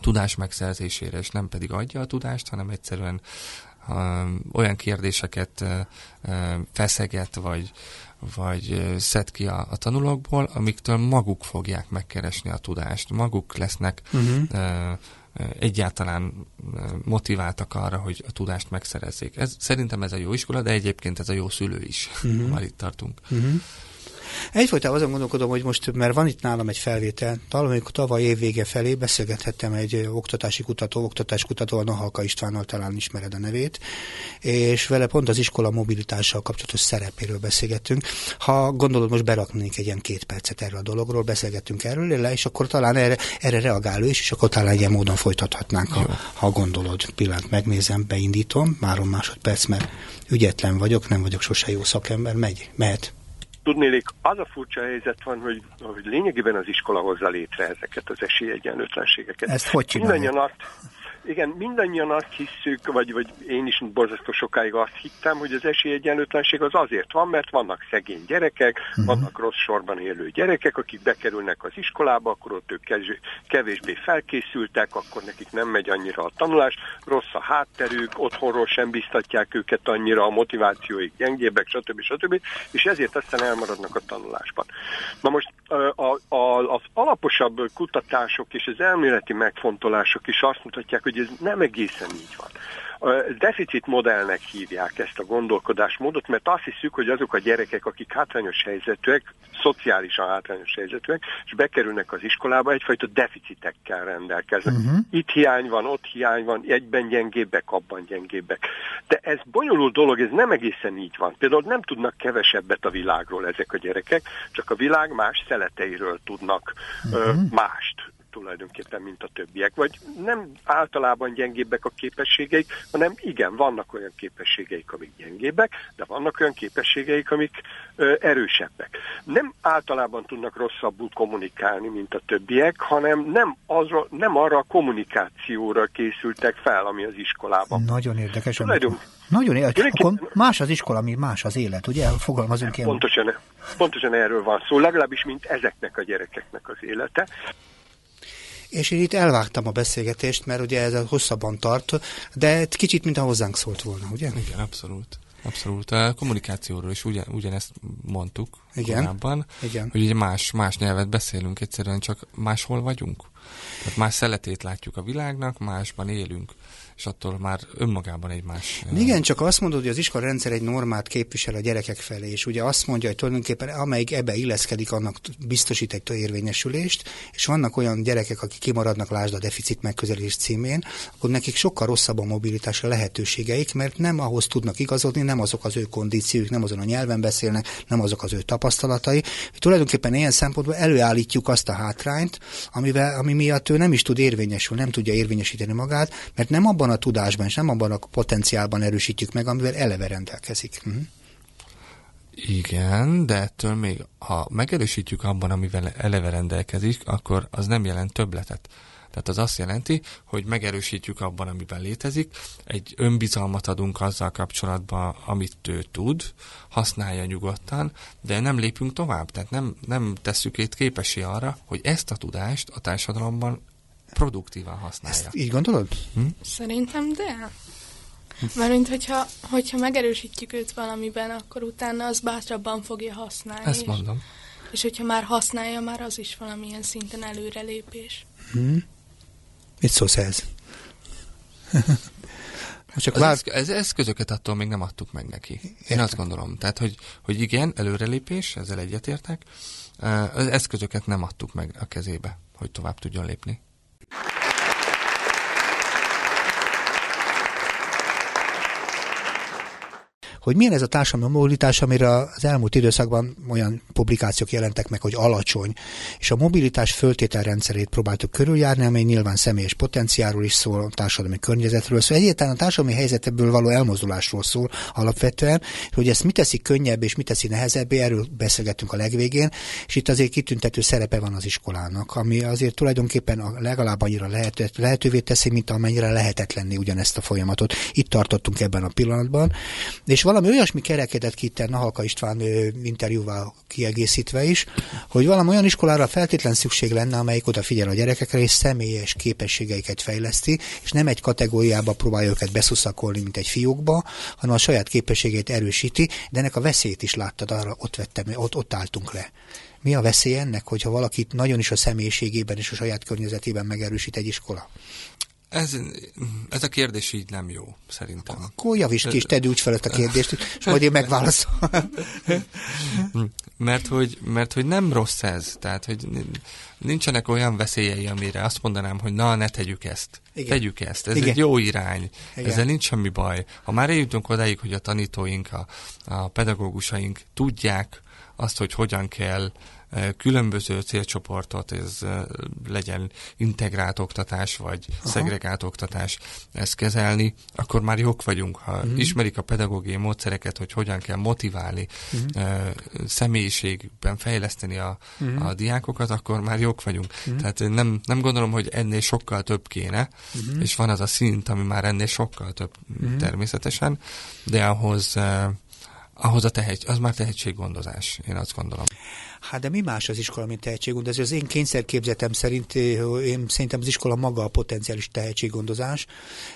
tudás megszerzésére, és nem pedig adja a tudást, hanem egyszerűen um, olyan kérdéseket uh, uh, feszeget, vagy, vagy uh, szed ki a, a tanulókból, amiktől maguk fogják megkeresni a tudást. Maguk lesznek uh-huh. uh, egyáltalán motiváltak arra, hogy a tudást megszerezzék. Ez, szerintem ez a jó iskola, de egyébként ez a jó szülő is, uh-huh. már itt tartunk. Uh-huh. Egyfolytában azon gondolkodom, hogy most, mert van itt nálam egy felvétel, valamikor tavaly évvége felé beszélgethettem egy oktatási kutató, oktatáskutató, a Nahalka Istvánnal talán ismered a nevét, és vele pont az iskola mobilitással kapcsolatos szerepéről beszélgettünk. Ha gondolod, most beraknék egy ilyen két percet erről a dologról, beszélgettünk erről, le, és akkor talán erre, erre reagál ő is, és akkor talán ilyen módon folytathatnánk, ha, ha gondolod. Pillanat, megnézem, beindítom, három másodperc, mert ügyetlen vagyok, nem vagyok sose jó szakember, megy, mehet. Tudnélik, az a furcsa helyzet van, hogy, hogy lényegében az iskola hozza létre ezeket az esélyegyenlőtlenségeket. Ezt hogy csinálja? Mindannyian azt, igen, mindannyian azt hiszük, vagy, vagy én is borzasztó sokáig azt hittem, hogy az esélyegyenlőtlenség az azért van, mert vannak szegény gyerekek, uh-huh. vannak rossz sorban élő gyerekek, akik bekerülnek az iskolába, akkor ott ők kevésbé felkészültek, akkor nekik nem megy annyira a tanulás, rossz a hátterük, otthonról sem biztatják őket annyira, a motivációik gyengébbek, stb. stb. És ezért aztán elmaradnak a tanulásban. Na most a, a, az alaposabb kutatások és az elméleti megfontolások is azt mutatják, hogy hogy ez nem egészen így van. A deficit modellnek hívják ezt a gondolkodásmódot, mert azt hiszük, hogy azok a gyerekek, akik hátrányos helyzetűek, szociálisan hátrányos helyzetűek, és bekerülnek az iskolába, egyfajta deficitekkel rendelkeznek. Uh-huh. Itt hiány van, ott hiány van, egyben gyengébbek, abban gyengébbek. De ez bonyolult dolog, ez nem egészen így van. Például nem tudnak kevesebbet a világról ezek a gyerekek, csak a világ más szeleteiről tudnak uh-huh. ö, mást tulajdonképpen, mint a többiek. Vagy nem általában gyengébbek a képességeik, hanem igen, vannak olyan képességeik, amik gyengébbek, de vannak olyan képességeik, amik ö, erősebbek. Nem általában tudnak rosszabbul kommunikálni, mint a többiek, hanem nem, azra, nem arra a kommunikációra készültek fel, ami az iskolában. Nagyon érdekes. Tulajdon... Nagyon érdekes. Akkor más az iskola, mi más az élet, ugye? Fogalmazunk ilyen. Pontosan, pontosan erről van szó, legalábbis mint ezeknek a gyerekeknek az élete. És én itt elvágtam a beszélgetést, mert ugye ez hosszabban tart, de kicsit, mint a hozzánk szólt volna, ugye? Igen, abszolút. Abszolút. A kommunikációról is ugyan, ugyanezt mondtuk Igen. korábban, Igen. hogy ugye más, más nyelvet beszélünk, egyszerűen csak máshol vagyunk. Tehát más szeletét látjuk a világnak, másban élünk és attól már önmagában egy más... Igen, csak azt mondod, hogy az iskola rendszer egy normát képvisel a gyerekek felé, és ugye azt mondja, hogy tulajdonképpen amelyik ebbe illeszkedik, annak biztosít egy érvényesülést, és vannak olyan gyerekek, akik kimaradnak, lásd a deficit megközelítés címén, akkor nekik sokkal rosszabb a mobilitásra lehetőségeik, mert nem ahhoz tudnak igazodni, nem azok az ő kondícióik, nem azon a nyelven beszélnek, nem azok az ő tapasztalatai. Hogy tulajdonképpen ilyen szempontból előállítjuk azt a hátrányt, amivel, ami miatt ő nem is tud érvényesülni, nem tudja érvényesíteni magát, mert nem abban a tudásban, és nem abban a potenciálban erősítjük meg, amivel eleve rendelkezik. Uh-huh. Igen, de ettől még, ha megerősítjük abban, amivel eleve rendelkezik, akkor az nem jelent többletet. Tehát az azt jelenti, hogy megerősítjük abban, amiben létezik, egy önbizalmat adunk azzal kapcsolatban, amit ő tud, használja nyugodtan, de nem lépünk tovább. Tehát nem, nem tesszük itt képesi arra, hogy ezt a tudást a társadalomban produktívan használja. Ezt így gondolod? Hm? Szerintem de. Mert mint hogyha, hogyha megerősítjük őt valamiben, akkor utána az bátrabban fogja használni. Ezt mondom. És hogyha már használja, már az is valamilyen szinten előrelépés. Hm? Mit szólsz ez? Csak az vár... ez, eszközöket attól még nem adtuk meg neki. Én Értem. azt gondolom. Tehát, hogy, hogy igen, előrelépés, ezzel egyetértek. Az eszközöket nem adtuk meg a kezébe, hogy tovább tudjon lépni. Hogy milyen ez a társadalmi mobilitás, amire az elmúlt időszakban olyan publikációk jelentek meg, hogy alacsony, és a mobilitás föltételrendszerét próbáltuk körüljárni, amely nyilván személyes potenciáról is szól, a társadalmi környezetről szól, egyáltalán a társadalmi helyzetből való elmozdulásról szól alapvetően, hogy ezt mit teszi könnyebb és mit teszi nehezebbé, erről beszélgettünk a legvégén, és itt azért kitüntető szerepe van az iskolának, ami azért tulajdonképpen legalább annyira lehet, lehetővé teszi, mint amennyire lehetetlenni ugyanezt a folyamatot. Itt tartottunk ebben a pillanatban, és valami olyasmi kerekedett ki itt Nahalka István interjúval kiegészítve is, hogy valami olyan iskolára feltétlen szükség lenne, amelyik odafigyel a gyerekekre, és személyes képességeiket fejleszti, és nem egy kategóriába próbálja őket beszuszakolni, mint egy fiúkba, hanem a saját képességét erősíti, de ennek a veszélyt is láttad, arra ott vettem, ott, ott álltunk le. Mi a veszély ennek, hogyha valakit nagyon is a személyiségében és a saját környezetében megerősít egy iskola? Ez, ez a kérdés így nem jó, szerintem. Akkor javíts ki, és tedd úgy fel a kérdést, és majd én megválaszolom. mert, hogy, mert hogy nem rossz ez, tehát hogy nincsenek olyan veszélyei, amire azt mondanám, hogy na, ne tegyük ezt. Igen. Tegyük ezt, ez Igen. egy jó irány, Igen. ezzel nincs semmi baj. Ha már eljutunk odáig, hogy a tanítóink, a, a pedagógusaink tudják azt, hogy hogyan kell különböző célcsoportot, ez legyen integrált oktatás, vagy Aha. szegregált oktatás, ezt kezelni, akkor már jók vagyunk. Ha uh-huh. ismerik a pedagógiai módszereket, hogy hogyan kell motiválni, uh-huh. személyiségben fejleszteni a, uh-huh. a diákokat, akkor már jók vagyunk. Uh-huh. Tehát nem, nem gondolom, hogy ennél sokkal több kéne, uh-huh. és van az a szint, ami már ennél sokkal több uh-huh. természetesen, de ahhoz ahhoz a tehetség, az már tehetséggondozás, én azt gondolom. Hát de mi más az iskola, mint tehetséggondozás? Az én kényszerképzetem szerint én szerintem az iskola maga a potenciális tehetséggondozás,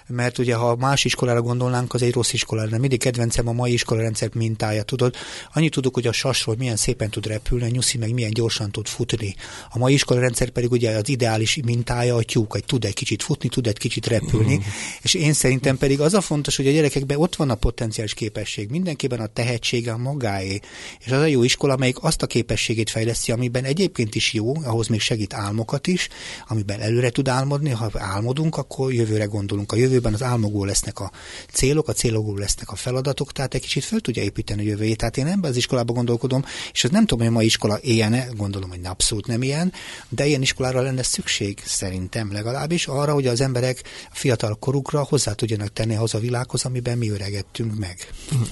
mert ugye ha más iskolára gondolnánk, az egy rossz iskola lenne. Mindig kedvencem a mai iskolarendszer mintája, tudod. Annyit tudok, hogy a sasról milyen szépen tud repülni, a nyuszi meg milyen gyorsan tud futni. A mai iskolarendszer pedig ugye az ideális mintája a tyúk, hogy tud egy kicsit futni, tud egy kicsit repülni. Mm. És én szerintem pedig az a fontos, hogy a gyerekekben ott van a potenciális képesség, mindenkiben a tehetsége a magáé. És az a jó iskola, amelyik azt a képességet képességét fejleszti, amiben egyébként is jó, ahhoz még segít álmokat is, amiben előre tud álmodni, ha álmodunk, akkor jövőre gondolunk. A jövőben az álmokból lesznek a célok, a célokból lesznek a feladatok, tehát egy kicsit fel tudja építeni a jövőjét. Tehát én ebben az iskolában gondolkodom, és az nem tudom, hogy a mai iskola ilyen gondolom, hogy abszolút nem ilyen, de ilyen iskolára lenne szükség szerintem legalábbis arra, hogy az emberek fiatal korukra hozzá tudjanak tenni ahhoz a világhoz, amiben mi öregettünk meg.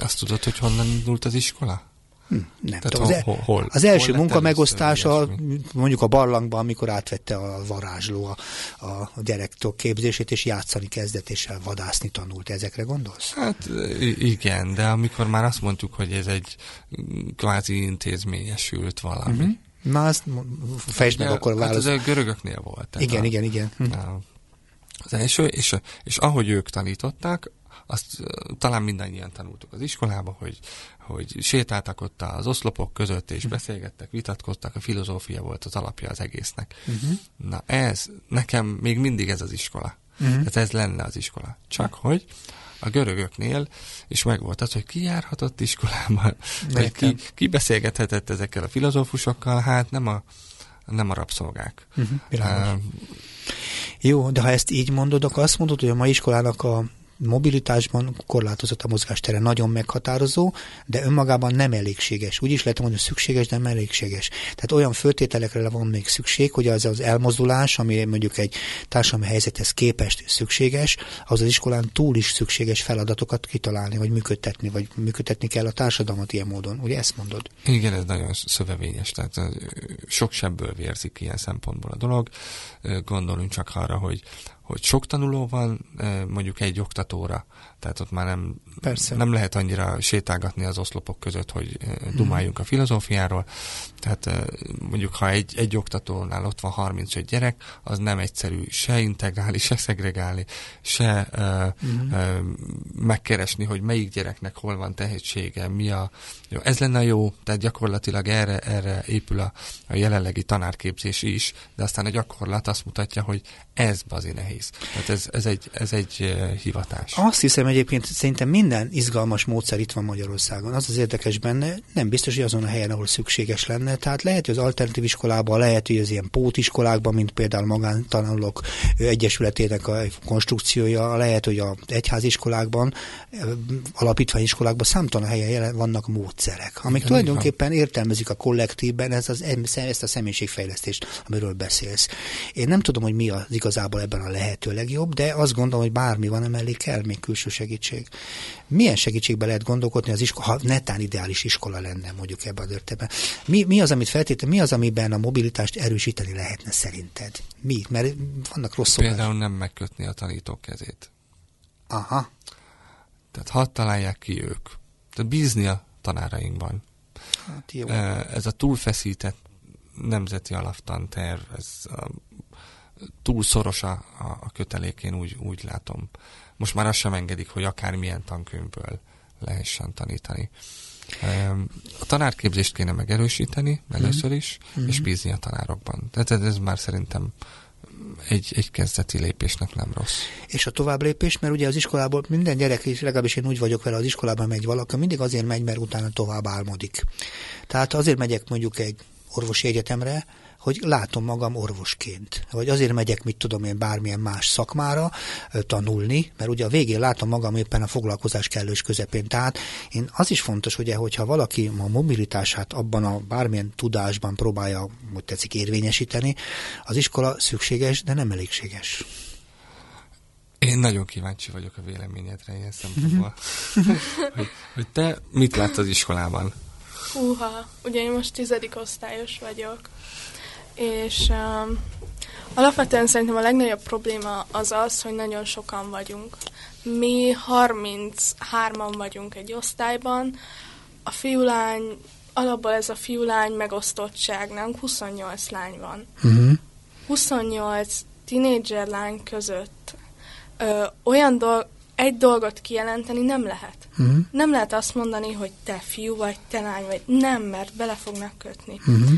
Azt tudod, hogy honnan indult az iskola? Hm, nem tudom. Az, hol, hol, az első hol munka megosztása mondjuk a barlangban, amikor átvette a varázsló a, a gyerektől képzését, és játszani kezdett, és vadászni tanult. Ezekre gondolsz? Hát igen, de amikor már azt mondtuk, hogy ez egy kvázi intézményesült valami. Uh-huh. Na, azt fejtsd meg akkor válasz. Hát ez a görögöknél volt. Igen, a, igen, igen. Hm. Az első, és, és ahogy ők tanították, azt talán mindannyian tanultuk az iskolába, hogy, hogy sétáltak ott az oszlopok között, és beszélgettek, vitatkoztak, a filozófia volt az alapja az egésznek. Uh-huh. Na ez, nekem még mindig ez az iskola. Uh-huh. Tehát ez lenne az iskola. Csak uh-huh. hogy a görögöknél is megvolt az, hogy ki járhatott iskolában, hogy ki, ki beszélgethetett ezekkel a filozófusokkal, hát nem a, nem a rabszolgák. Uh-huh. Uh, Jó, de ha ezt így mondod, akkor azt mondod, hogy a mai iskolának a mobilitásban korlátozott a mozgástere, nagyon meghatározó, de önmagában nem elégséges. Úgy is lehet mondani, hogy szükséges, de nem elégséges. Tehát olyan föltételekre van még szükség, hogy az az elmozdulás, ami mondjuk egy társadalmi helyzethez képest szükséges, az az iskolán túl is szükséges feladatokat kitalálni, vagy működtetni, vagy működtetni kell a társadalmat ilyen módon. Ugye ezt mondod? Igen, ez nagyon szövevényes, tehát sok sebből vérzik ilyen szempontból a dolog. Gondolunk csak arra, hogy hogy sok tanuló van mondjuk egy oktatóra, tehát ott már nem, Persze. nem lehet annyira sétálgatni az oszlopok között, hogy dumáljunk a filozófiáról. Tehát mondjuk, ha egy, egy oktatónál ott van 35 gyerek, az nem egyszerű se integrálni, se szegregálni, se uh, uh, megkeresni, hogy melyik gyereknek hol van tehetsége, mi a... Jó, ez lenne jó, tehát gyakorlatilag erre, erre épül a, a jelenlegi tanárképzés is, de aztán a gyakorlat azt mutatja, hogy ez bazi nehéz. Tehát ez, ez egy, ez egy hivatás. Azt hiszem egyébként, szerintem minden izgalmas módszer itt van Magyarországon. Az az érdekes benne, nem biztos, hogy azon a helyen, ahol szükséges lenne. Tehát lehet, hogy az alternatív iskolában, lehet, hogy az ilyen pótiskolákban, mint például magántanulók egyesületének a konstrukciója, lehet, hogy az egyháziskolákban, alapítványiskolákban számtalan helyen vannak módszerek, amik Igen, tulajdonképpen értelmezik a kollektívben ez az, ezt a személyiségfejlesztést, amiről beszélsz. Én nem tudom, hogy mi az igazából ebben a lehető legjobb, de azt gondolom, hogy bármi van emellé kell még külső segítség. Milyen segítségbe lehet gondolkodni az iskola, ha netán ideális iskola lenne mondjuk ebben a dörtében? Mi, mi az, amit feltétlenül, mi az, amiben a mobilitást erősíteni lehetne szerinted? Mi? Mert vannak rossz szokás. Például nem megkötni a tanítók kezét. Aha. Tehát hadd találják ki ők. Tehát bízni a tanárainkban. Hát jó. Ez a túlfeszített nemzeti alaptanterv, ez a, túl szoros a, a, kötelékén, úgy, úgy látom. Most már azt sem engedik, hogy akármilyen tankönyvből lehessen tanítani. A tanárképzést kéne megerősíteni először is, mm-hmm. és bízni a tanárokban. Tehát ez, ez már szerintem egy, egy kezdeti lépésnek nem rossz. És a tovább lépés, mert ugye az iskolából minden gyerek, és legalábbis én úgy vagyok vele, az iskolában megy valaki, mindig azért megy, mert utána tovább álmodik. Tehát azért megyek mondjuk egy orvosi egyetemre, hogy látom magam orvosként, vagy azért megyek, mit tudom én, bármilyen más szakmára tanulni, mert ugye a végén látom magam éppen a foglalkozás kellős közepén. Tehát én az is fontos, ugye, hogyha valaki a mobilitását abban a bármilyen tudásban próbálja, hogy tetszik, érvényesíteni, az iskola szükséges, de nem elégséges. Én nagyon kíváncsi vagyok a véleményedre ilyen szempontból. hogy, hogy te mit látsz az iskolában? Húha, ugye én most tizedik osztályos vagyok, és um, alapvetően szerintem a legnagyobb probléma az az, hogy nagyon sokan vagyunk. Mi 33-an vagyunk egy osztályban, a fiúlány alapból ez a fiú-lány megosztottság, nem? 28 lány van. Uh-huh. 28 tinédzser lány között ö, olyan dolg, egy dolgot kijelenteni nem lehet. Uh-huh. Nem lehet azt mondani, hogy te fiú vagy, te lány vagy. Nem, mert bele fognak kötni. Uh-huh.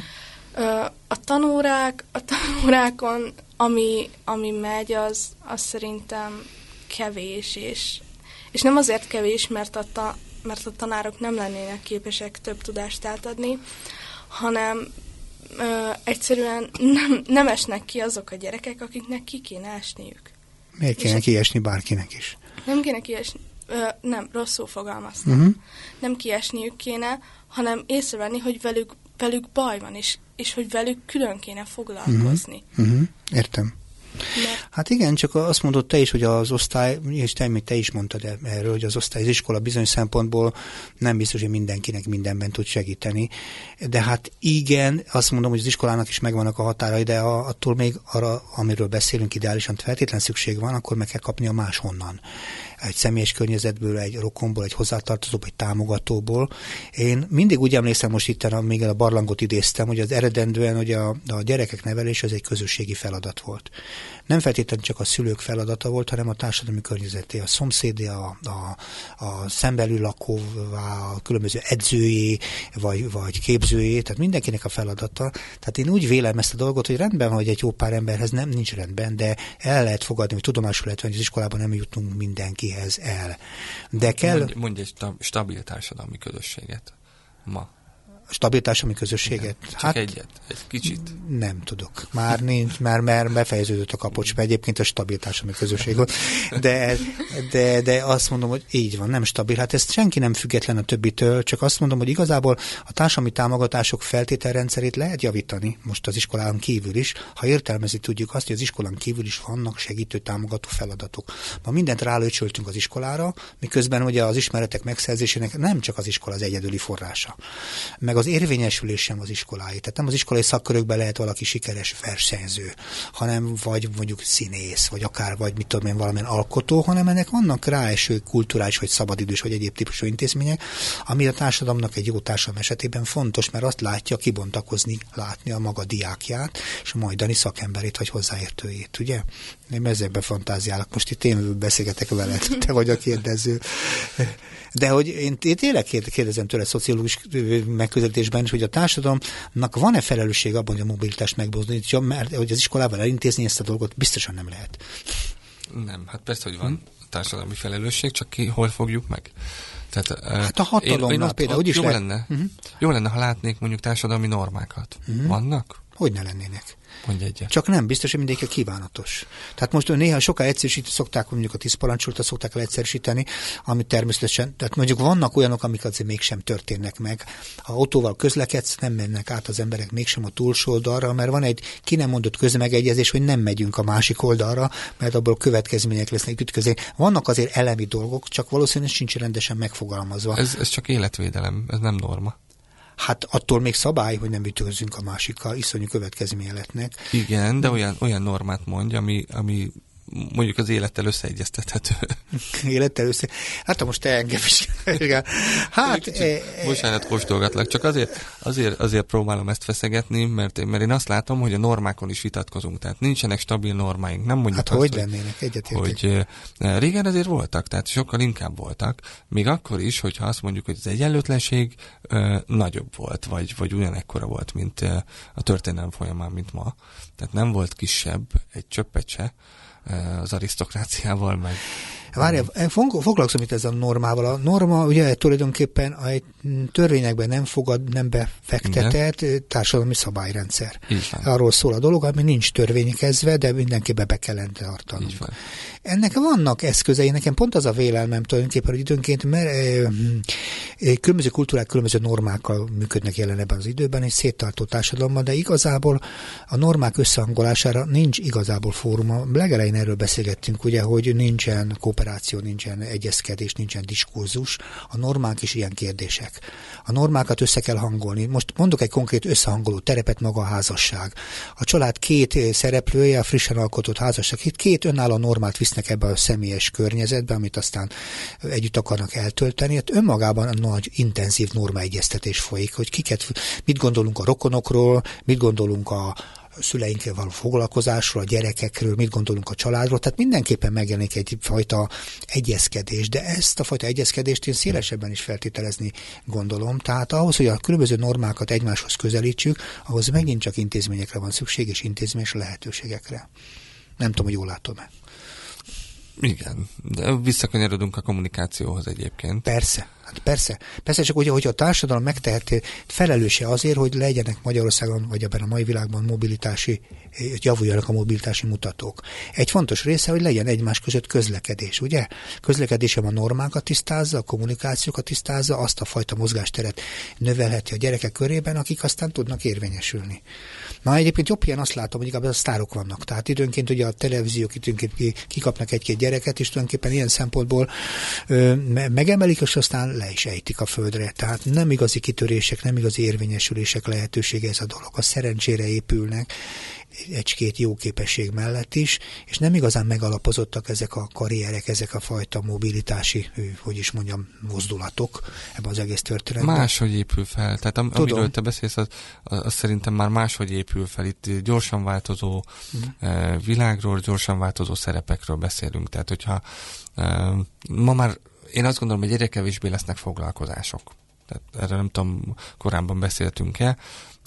A tanórák, a tanórákon, ami, ami megy, az, az szerintem kevés, és, és nem azért kevés, mert a, ta, mert a tanárok nem lennének képesek több tudást átadni, hanem ö, egyszerűen nem, nem esnek ki azok a gyerekek, akiknek ki kéne esniük. Miért kéne és kiesni bárkinek is? Nem kéne kiesni, ö, nem, rosszul fogalmaztam. Uh-huh. Nem kiesniük kéne, hanem észrevenni, hogy velük, velük baj van, és, és hogy velük külön kéne foglalkozni. Uh-huh. Uh-huh. Értem. Mert... Hát igen, csak azt mondod te is, hogy az osztály, és te, te is mondtad erről, hogy az osztály, az iskola bizonyos szempontból nem biztos, hogy mindenkinek mindenben tud segíteni. De hát igen, azt mondom, hogy az iskolának is megvannak a határai, de attól még arra, amiről beszélünk ideálisan feltétlen szükség van, akkor meg kell kapni a máshonnan egy személyes környezetből, egy rokonból, egy hozzátartozóból, egy támogatóból. Én mindig úgy emlékszem, most itt még a barlangot idéztem, hogy az eredendően, hogy a, a gyerekek nevelés az egy közösségi feladat volt. Nem feltétlenül csak a szülők feladata volt, hanem a társadalmi környezeté, a szomszédé, a, a, a szembelül lakóvá, a különböző edzőjé, vagy, vagy képzőjé, tehát mindenkinek a feladata. Tehát én úgy vélem ezt a dolgot, hogy rendben, hogy egy jó pár emberhez nem nincs rendben, de el lehet fogadni, hogy tudomásul lehet hogy az iskolában nem jutunk mindenki valakihez el. De kell... Mondj, mondj egy stabil társadalmi közösséget ma stabil társadalmi közösséget? Igen, hát, egyet, egy kicsit. Nem tudok. Már nincs, már, már befejeződött a kapocs, mert egyébként a stabil társadalmi közösség volt. De, de, de azt mondom, hogy így van, nem stabil. Hát ezt senki nem független a többitől, csak azt mondom, hogy igazából a társadalmi támogatások feltételrendszerét lehet javítani, most az iskolán kívül is, ha értelmezni tudjuk azt, hogy az iskolán kívül is vannak segítő támogató feladatok. Ma mindent rálőcsöltünk az iskolára, miközben ugye az ismeretek megszerzésének nem csak az iskola az egyedüli forrása. Meg az érvényesülés sem az iskolái. Tehát nem az iskolai szakkörökben lehet valaki sikeres versenyző, hanem vagy mondjuk színész, vagy akár vagy mit tudom én, valamilyen alkotó, hanem ennek vannak ráeső kulturális, vagy szabadidős, vagy egyéb típusú intézmények, ami a társadalomnak egy jó társadalom esetében fontos, mert azt látja kibontakozni, látni a maga diákját, és a majdani szakemberét, vagy hozzáértőjét, ugye? Én ezekbe fantáziálok. Most itt én beszélgetek veled, te vagy a kérdező. De hogy én, én tényleg kérdezem tőle szociológus megközelítésben is, hogy a társadalomnak van-e felelősség abban, hogy a mobilitást megbozdítja, mert hogy az iskolával elintézni ezt a dolgot biztosan nem lehet. Nem, hát persze, hogy van hm? társadalmi felelősség, csak ki hol fogjuk meg. Tehát, hát a hatalomnál én, én például, is jó, lehet? lenne, uh-huh. jó lenne, ha látnék mondjuk társadalmi normákat. Uh-huh. Vannak? Hogy ne lennének? Mondj egyet. Csak nem biztos, hogy mindegyik kívánatos. Tehát most néha sokkal egyszerűsíteni szokták, mondjuk a tíz parancsolta szokták el egyszerűsíteni, amit természetesen, tehát mondjuk vannak olyanok, amik azért mégsem történnek meg. Ha autóval közlekedsz, nem mennek át az emberek mégsem a túlsó oldalra, mert van egy ki nem mondott közmegegyezés, hogy nem megyünk a másik oldalra, mert abból következmények lesznek ütközés. Vannak azért elemi dolgok, csak valószínűleg sincs rendesen megfogalmazva. Ez, ez csak életvédelem, ez nem norma hát attól még szabály, hogy nem ütközünk a másikkal, iszonyú következménye lehetnek. Igen, de olyan, olyan normát mondja, ami, ami mondjuk az élettel összeegyeztethető. élettel össze... Hát most te engem is... hát... Kicsit, e, e, bocsánat, kóstolgatlak, csak azért, azért, azért próbálom ezt feszegetni, mert, mert én azt látom, hogy a normákon is vitatkozunk, tehát nincsenek stabil normáink. Nem mondjuk hát azt, hogy lennének, egyetértek. Hogy e, régen azért voltak, tehát sokkal inkább voltak, még akkor is, hogyha azt mondjuk, hogy az egyenlőtlenség nagyobb volt, vagy, vagy ugyanekkora volt, mint a történelem folyamán, mint ma. Tehát nem volt kisebb egy csöppet se, az arisztokráciával, meg Várjál, foglalkozom itt ezzel a normával. A norma ugye tulajdonképpen a törvényekben nem fogad, nem befektetett Igen. társadalmi szabályrendszer. Arról szól a dolog, ami nincs törvénykezve, de mindenképpen be kellene tartanunk. Ennek vannak eszközei, nekem pont az a vélelmem tulajdonképpen, hogy időnként mert, e, e, különböző kultúrák különböző normákkal működnek jelen ebben az időben, egy széttartó társadalomban, de igazából a normák összehangolására nincs igazából fóruma. Legelején erről beszélgettünk, ugye, hogy nincsen kóp kooperáció, nincsen egyezkedés, nincsen diskurzus. A normák is ilyen kérdések. A normákat össze kell hangolni. Most mondok egy konkrét összehangoló terepet, maga a házasság. A család két szereplője, a frissen alkotott házasság, itt két önálló normát visznek ebbe a személyes környezetbe, amit aztán együtt akarnak eltölteni. Hát önmagában nagy, intenzív normaegyeztetés folyik, hogy kiket, mit gondolunk a rokonokról, mit gondolunk a, szüleinkkel való foglalkozásról, a gyerekekről, mit gondolunk a családról, tehát mindenképpen megjelenik egyfajta egyezkedés, de ezt a fajta egyezkedést én szélesebben is feltételezni gondolom, tehát ahhoz, hogy a különböző normákat egymáshoz közelítsük, ahhoz megint csak intézményekre van szükség, és intézményes lehetőségekre. Nem tudom, hogy jól látom-e. Igen, de visszakanyarodunk a kommunikációhoz egyébként. Persze. Hát persze, persze csak ugye, hogy a társadalom megteheti felelőse azért, hogy legyenek Magyarországon, vagy ebben a mai világban mobilitási, javuljanak a mobilitási mutatók. Egy fontos része, hogy legyen egymás között közlekedés, ugye? Közlekedésem a normákat tisztázza, a kommunikációkat tisztázza, azt a fajta mozgásteret növelheti a gyerekek körében, akik aztán tudnak érvényesülni. Na egyébként jobb ilyen azt látom, hogy inkább a sztárok vannak. Tehát időnként ugye a televíziók időnként kikapnak egy-két gyereket, és tulajdonképpen ilyen szempontból ö, megemelik, és aztán le is ejtik a földre. Tehát nem igazi kitörések, nem igazi érvényesülések lehetősége ez a dolog. A szerencsére épülnek egy-két jó képesség mellett is, és nem igazán megalapozottak ezek a karrierek, ezek a fajta mobilitási, hogy is mondjam, mozdulatok ebben az egész történetben. Máshogy épül fel. Tehát am, amiről te beszélsz, az, az szerintem már máshogy épül fel. Itt gyorsan változó mm. világról, gyorsan változó szerepekről beszélünk. Tehát, hogyha ma már én azt gondolom, hogy egyre kevésbé lesznek foglalkozások. Tehát erre nem tudom, korábban beszéltünk-e,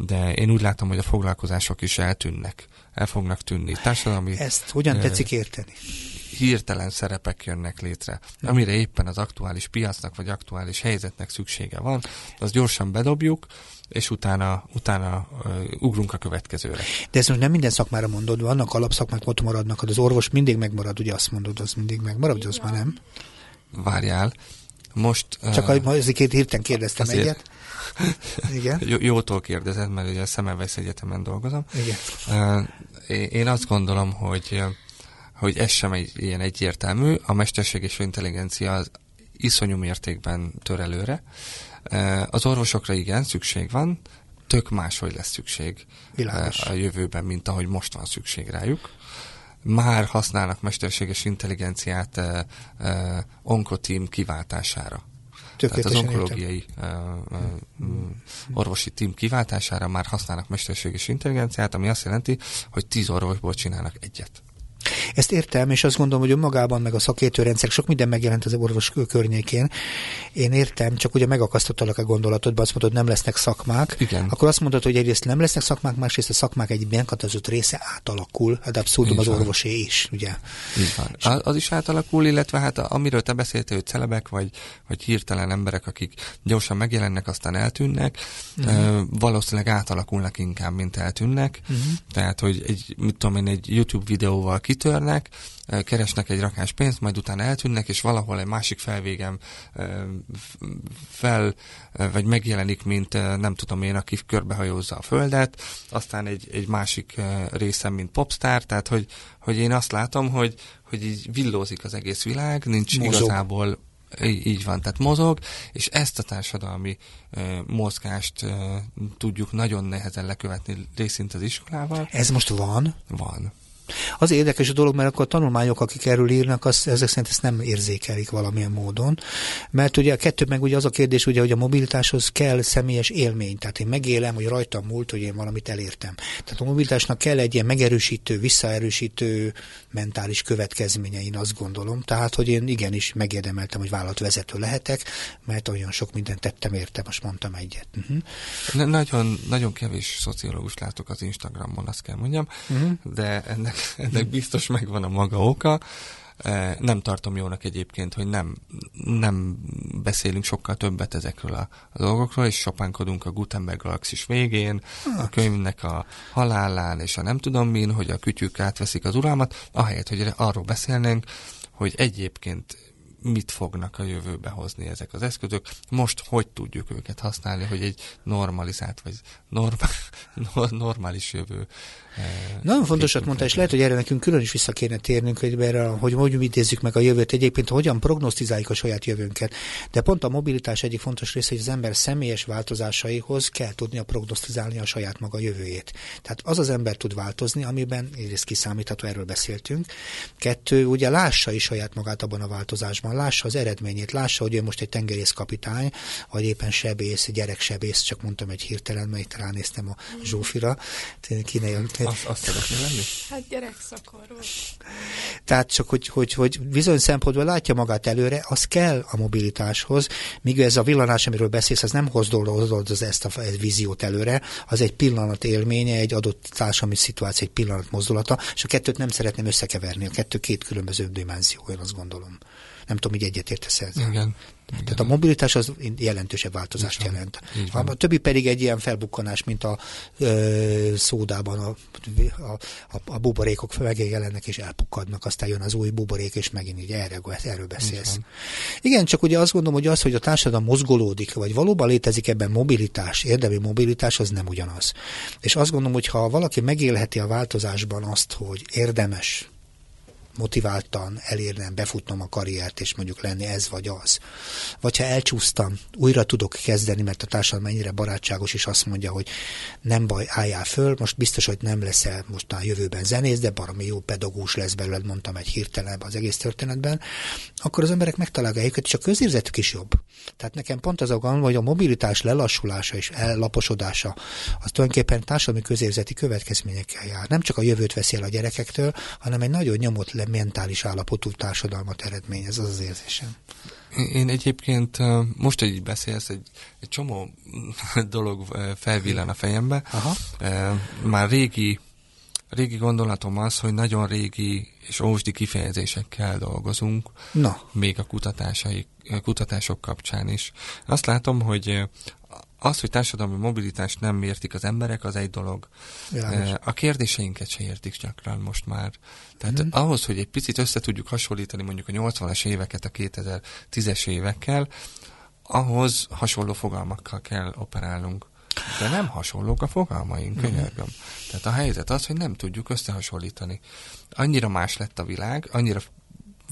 de én úgy látom, hogy a foglalkozások is eltűnnek, el fognak tűnni. Társadalmi, Ezt hogyan tetszik érteni? Hirtelen szerepek jönnek létre, amire éppen az aktuális piacnak vagy aktuális helyzetnek szüksége van, azt gyorsan bedobjuk, és utána, utána uh, ugrunk a következőre. De ez most nem minden szakmára mondod, vannak alapszakmák, ott maradnak, az orvos mindig megmarad, ugye azt mondod, az mindig megmarad, ugye az már nem? Várjál. Most... Csak uh, azért két hirtelen kérdeztem azért, egyet. Igen. Jótól kérdezed, mert ugye a Szemelweis Egyetemen dolgozom. Igen. Uh, én azt gondolom, hogy hogy ez sem egy ilyen egyértelmű. A mesterséges intelligencia az iszonyú mértékben tör előre. Az orvosokra igen, szükség van, tök máshogy lesz szükség Világos. a jövőben, mint ahogy most van szükség rájuk már használnak mesterséges intelligenciát uh, uh, onkotím kiváltására. Tehát az onkológiai uh, uh, orvosi tím kiváltására már használnak mesterséges intelligenciát, ami azt jelenti, hogy tíz orvosból csinálnak egyet. Ezt értem, és azt gondolom, hogy önmagában meg a szakértőrendszer sok minden megjelent az orvos környékén. Én értem, csak ugye megakasztottalak a gondolatodba, azt mondod, nem lesznek szakmák. Igen. Akkor azt mondod, hogy egyrészt nem lesznek szakmák, másrészt a szakmák egy meghatározott része átalakul, de abszurdum az orvosé is, ugye? Így van. És az is átalakul, illetve hát amiről te beszéltél, hogy celebek, vagy, vagy hirtelen emberek, akik gyorsan megjelennek, aztán eltűnnek, uh-huh. valószínűleg átalakulnak inkább, mint eltűnnek. Uh-huh. Tehát, hogy egy, mit tudom én, egy YouTube videóval kitörnek, keresnek egy rakás pénzt, majd utána eltűnnek, és valahol egy másik felvégem fel, vagy megjelenik, mint nem tudom én, aki körbehajózza a földet, aztán egy, egy másik részem, mint popstar, tehát hogy, hogy én azt látom, hogy, hogy így villózik az egész világ, nincs Mozog. igazából így, így van, tehát mozog, és ezt a társadalmi uh, mozgást uh, tudjuk nagyon nehezen lekövetni részint az iskolával. Ez most van? Van. Az érdekes a dolog, mert akkor a tanulmányok, akik erről írnak, az, ezek szerint ezt nem érzékelik valamilyen módon. Mert ugye a kettő meg ugye az a kérdés, ugye, hogy a mobilitáshoz kell személyes élmény. Tehát én megélem, hogy rajtam múlt, hogy én valamit elértem. Tehát a mobilitásnak kell egy ilyen megerősítő, visszaerősítő mentális következménye, én azt gondolom. Tehát, hogy én igenis megérdemeltem, hogy vállalatvezető lehetek, mert olyan sok mindent tettem érte, most mondtam egyet. Uh-huh. Nagyon, nagyon kevés szociológus látok az Instagramon, azt kell mondjam, uh-huh. de ennek ennek biztos megvan a maga oka. E, nem tartom jónak egyébként, hogy nem, nem beszélünk sokkal többet ezekről a, a dolgokról, és sopánkodunk a Gutenberg galaxis végén, a hát. könyvnek a halálán, és a nem tudom min, hogy a kütyük átveszik az uralmat, ahelyett, hogy arról beszélnénk, hogy egyébként mit fognak a jövőbe hozni ezek az eszközök. Most hogy tudjuk őket használni, hogy egy normalizált, vagy normál, normális jövő nagyon fontosat mondta, és lehet, hogy erre nekünk külön is vissza kéne térnünk, hogy, erre, hogy hogy idézzük meg a jövőt, egyébként hogyan prognosztizáljuk a saját jövőnket. De pont a mobilitás egyik fontos része, hogy az ember személyes változásaihoz kell tudnia prognosztizálni a saját maga jövőjét. Tehát az az ember tud változni, amiben egyrészt kiszámítható, erről beszéltünk. Kettő, ugye lássa is saját magát abban a változásban, lássa az eredményét, lássa, hogy ő most egy tengerészkapitány, vagy éppen sebész, gyereksebész, csak mondtam egy hirtelen, mert ránéztem a Zsófira, kéne azt, azt szeretné lenni? Hát gyerekszakorvos. Tehát csak, hogy, hogy, hogy bizony szempontból látja magát előre, az kell a mobilitáshoz, míg ez a villanás, amiről beszélsz, az nem hozdolod ezt a víziót előre, az egy pillanat élménye, egy adott társadalmi szituáció, egy pillanat mozdulata, és a kettőt nem szeretném összekeverni. A kettő két különböző dimenzió, én azt gondolom. Nem tudom, hogy egyetértesz ezzel. Igen. Igen. Tehát a mobilitás az jelentősebb változást Így jelent. A, a többi pedig egy ilyen felbukkanás, mint a ö, szódában a, a, a, a buborékok megjelennek és elpukkadnak, aztán jön az új buborék, és megint így erről, erről beszélsz. Igen, csak ugye azt gondolom, hogy az, hogy a társadalom mozgolódik, vagy valóban létezik ebben mobilitás, érdemi mobilitás, az nem ugyanaz. És azt gondolom, hogy ha valaki megélheti a változásban azt, hogy érdemes motiváltan elérnem, befutnom a karriert, és mondjuk lenni ez vagy az. Vagy ha elcsúsztam, újra tudok kezdeni, mert a társadalom ennyire barátságos, és azt mondja, hogy nem baj, álljál föl, most biztos, hogy nem leszel most a jövőben zenész, de baromi jó pedagógus lesz belőled, mondtam egy hirtelen az egész történetben, akkor az emberek megtalálják őket, és a közérzetük is jobb. Tehát nekem pont az a gond, hogy a mobilitás lelassulása és ellaposodása az tulajdonképpen társadalmi közérzeti következményekkel jár. Nem csak a jövőt veszi el a gyerekektől, hanem egy nagyon nyomott le mentális állapotú társadalmat eredményez, az az érzésem. Én egyébként most, hogy így beszélsz, egy, egy csomó dolog felvillan a fejembe. Aha. Már régi, régi gondolatom az, hogy nagyon régi és ósdi kifejezésekkel dolgozunk, Na. még a kutatásai, kutatások kapcsán is. Azt látom, hogy az, hogy társadalmi mobilitást nem értik az emberek, az egy dolog. Világos. A kérdéseinket se értik gyakran most már. Tehát mm. ahhoz, hogy egy picit össze tudjuk hasonlítani mondjuk a 80-as éveket a 2010-es évekkel, ahhoz hasonló fogalmakkal kell operálnunk. De nem hasonlók a fogalmaink, könyörgöm. Tehát a helyzet az, hogy nem tudjuk összehasonlítani. Annyira más lett a világ, annyira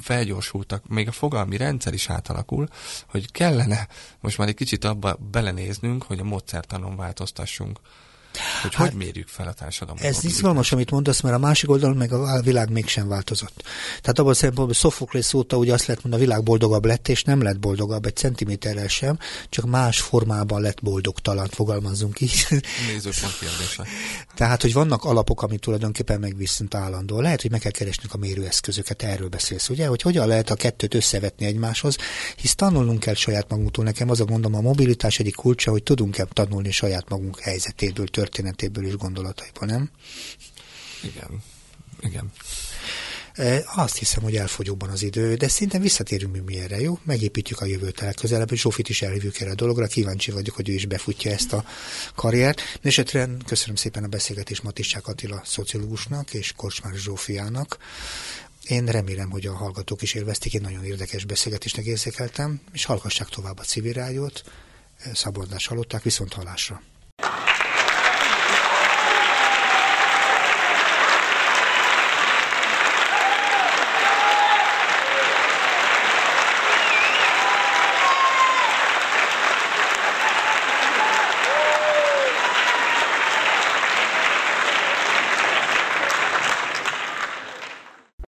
felgyorsultak, még a fogalmi rendszer is átalakul, hogy kellene most már egy kicsit abba belenéznünk, hogy a módszertanon változtassunk. Hogy hát, hogy mérjük fel a társadalmat? Ez izgalmas, amit mondasz, mert a másik oldalon meg a világ mégsem változott. Tehát abban szempontból Sophocles óta ugye azt lehet mondani, a világ boldogabb lett, és nem lett boldogabb egy centiméterrel sem, csak más formában lett boldogtalan, fogalmazzunk így. Nézőpont kérdése. Tehát, hogy vannak alapok, amit tulajdonképpen megviszont állandó. Lehet, hogy meg kell keresnünk a mérőeszközöket, erről beszélsz, ugye? Hogy hogyan lehet a kettőt összevetni egymáshoz, hisz tanulnunk kell saját magunktól. Nekem az a gondom, a mobilitás egyik kulcsa, hogy tudunk-e tanulni saját magunk helyzetéből, történetéből és gondolataiból, nem? Igen. Igen. E, azt hiszem, hogy elfogyóban az idő, de szinte visszatérünk mi erre, jó? Megépítjük a jövőt legközelebb, és Zsófit is elhívjuk erre a dologra. Kíváncsi vagyok, hogy ő is befutja ezt a karriert. Esetre köszönöm szépen a beszélgetés Matissák Attila szociológusnak és Korcsmár Zsófiának. Én remélem, hogy a hallgatók is élvezték, én nagyon érdekes beszélgetésnek érzékeltem, és hallgassák tovább a civil rádiót. Szaboldást hallották, viszont hallásra.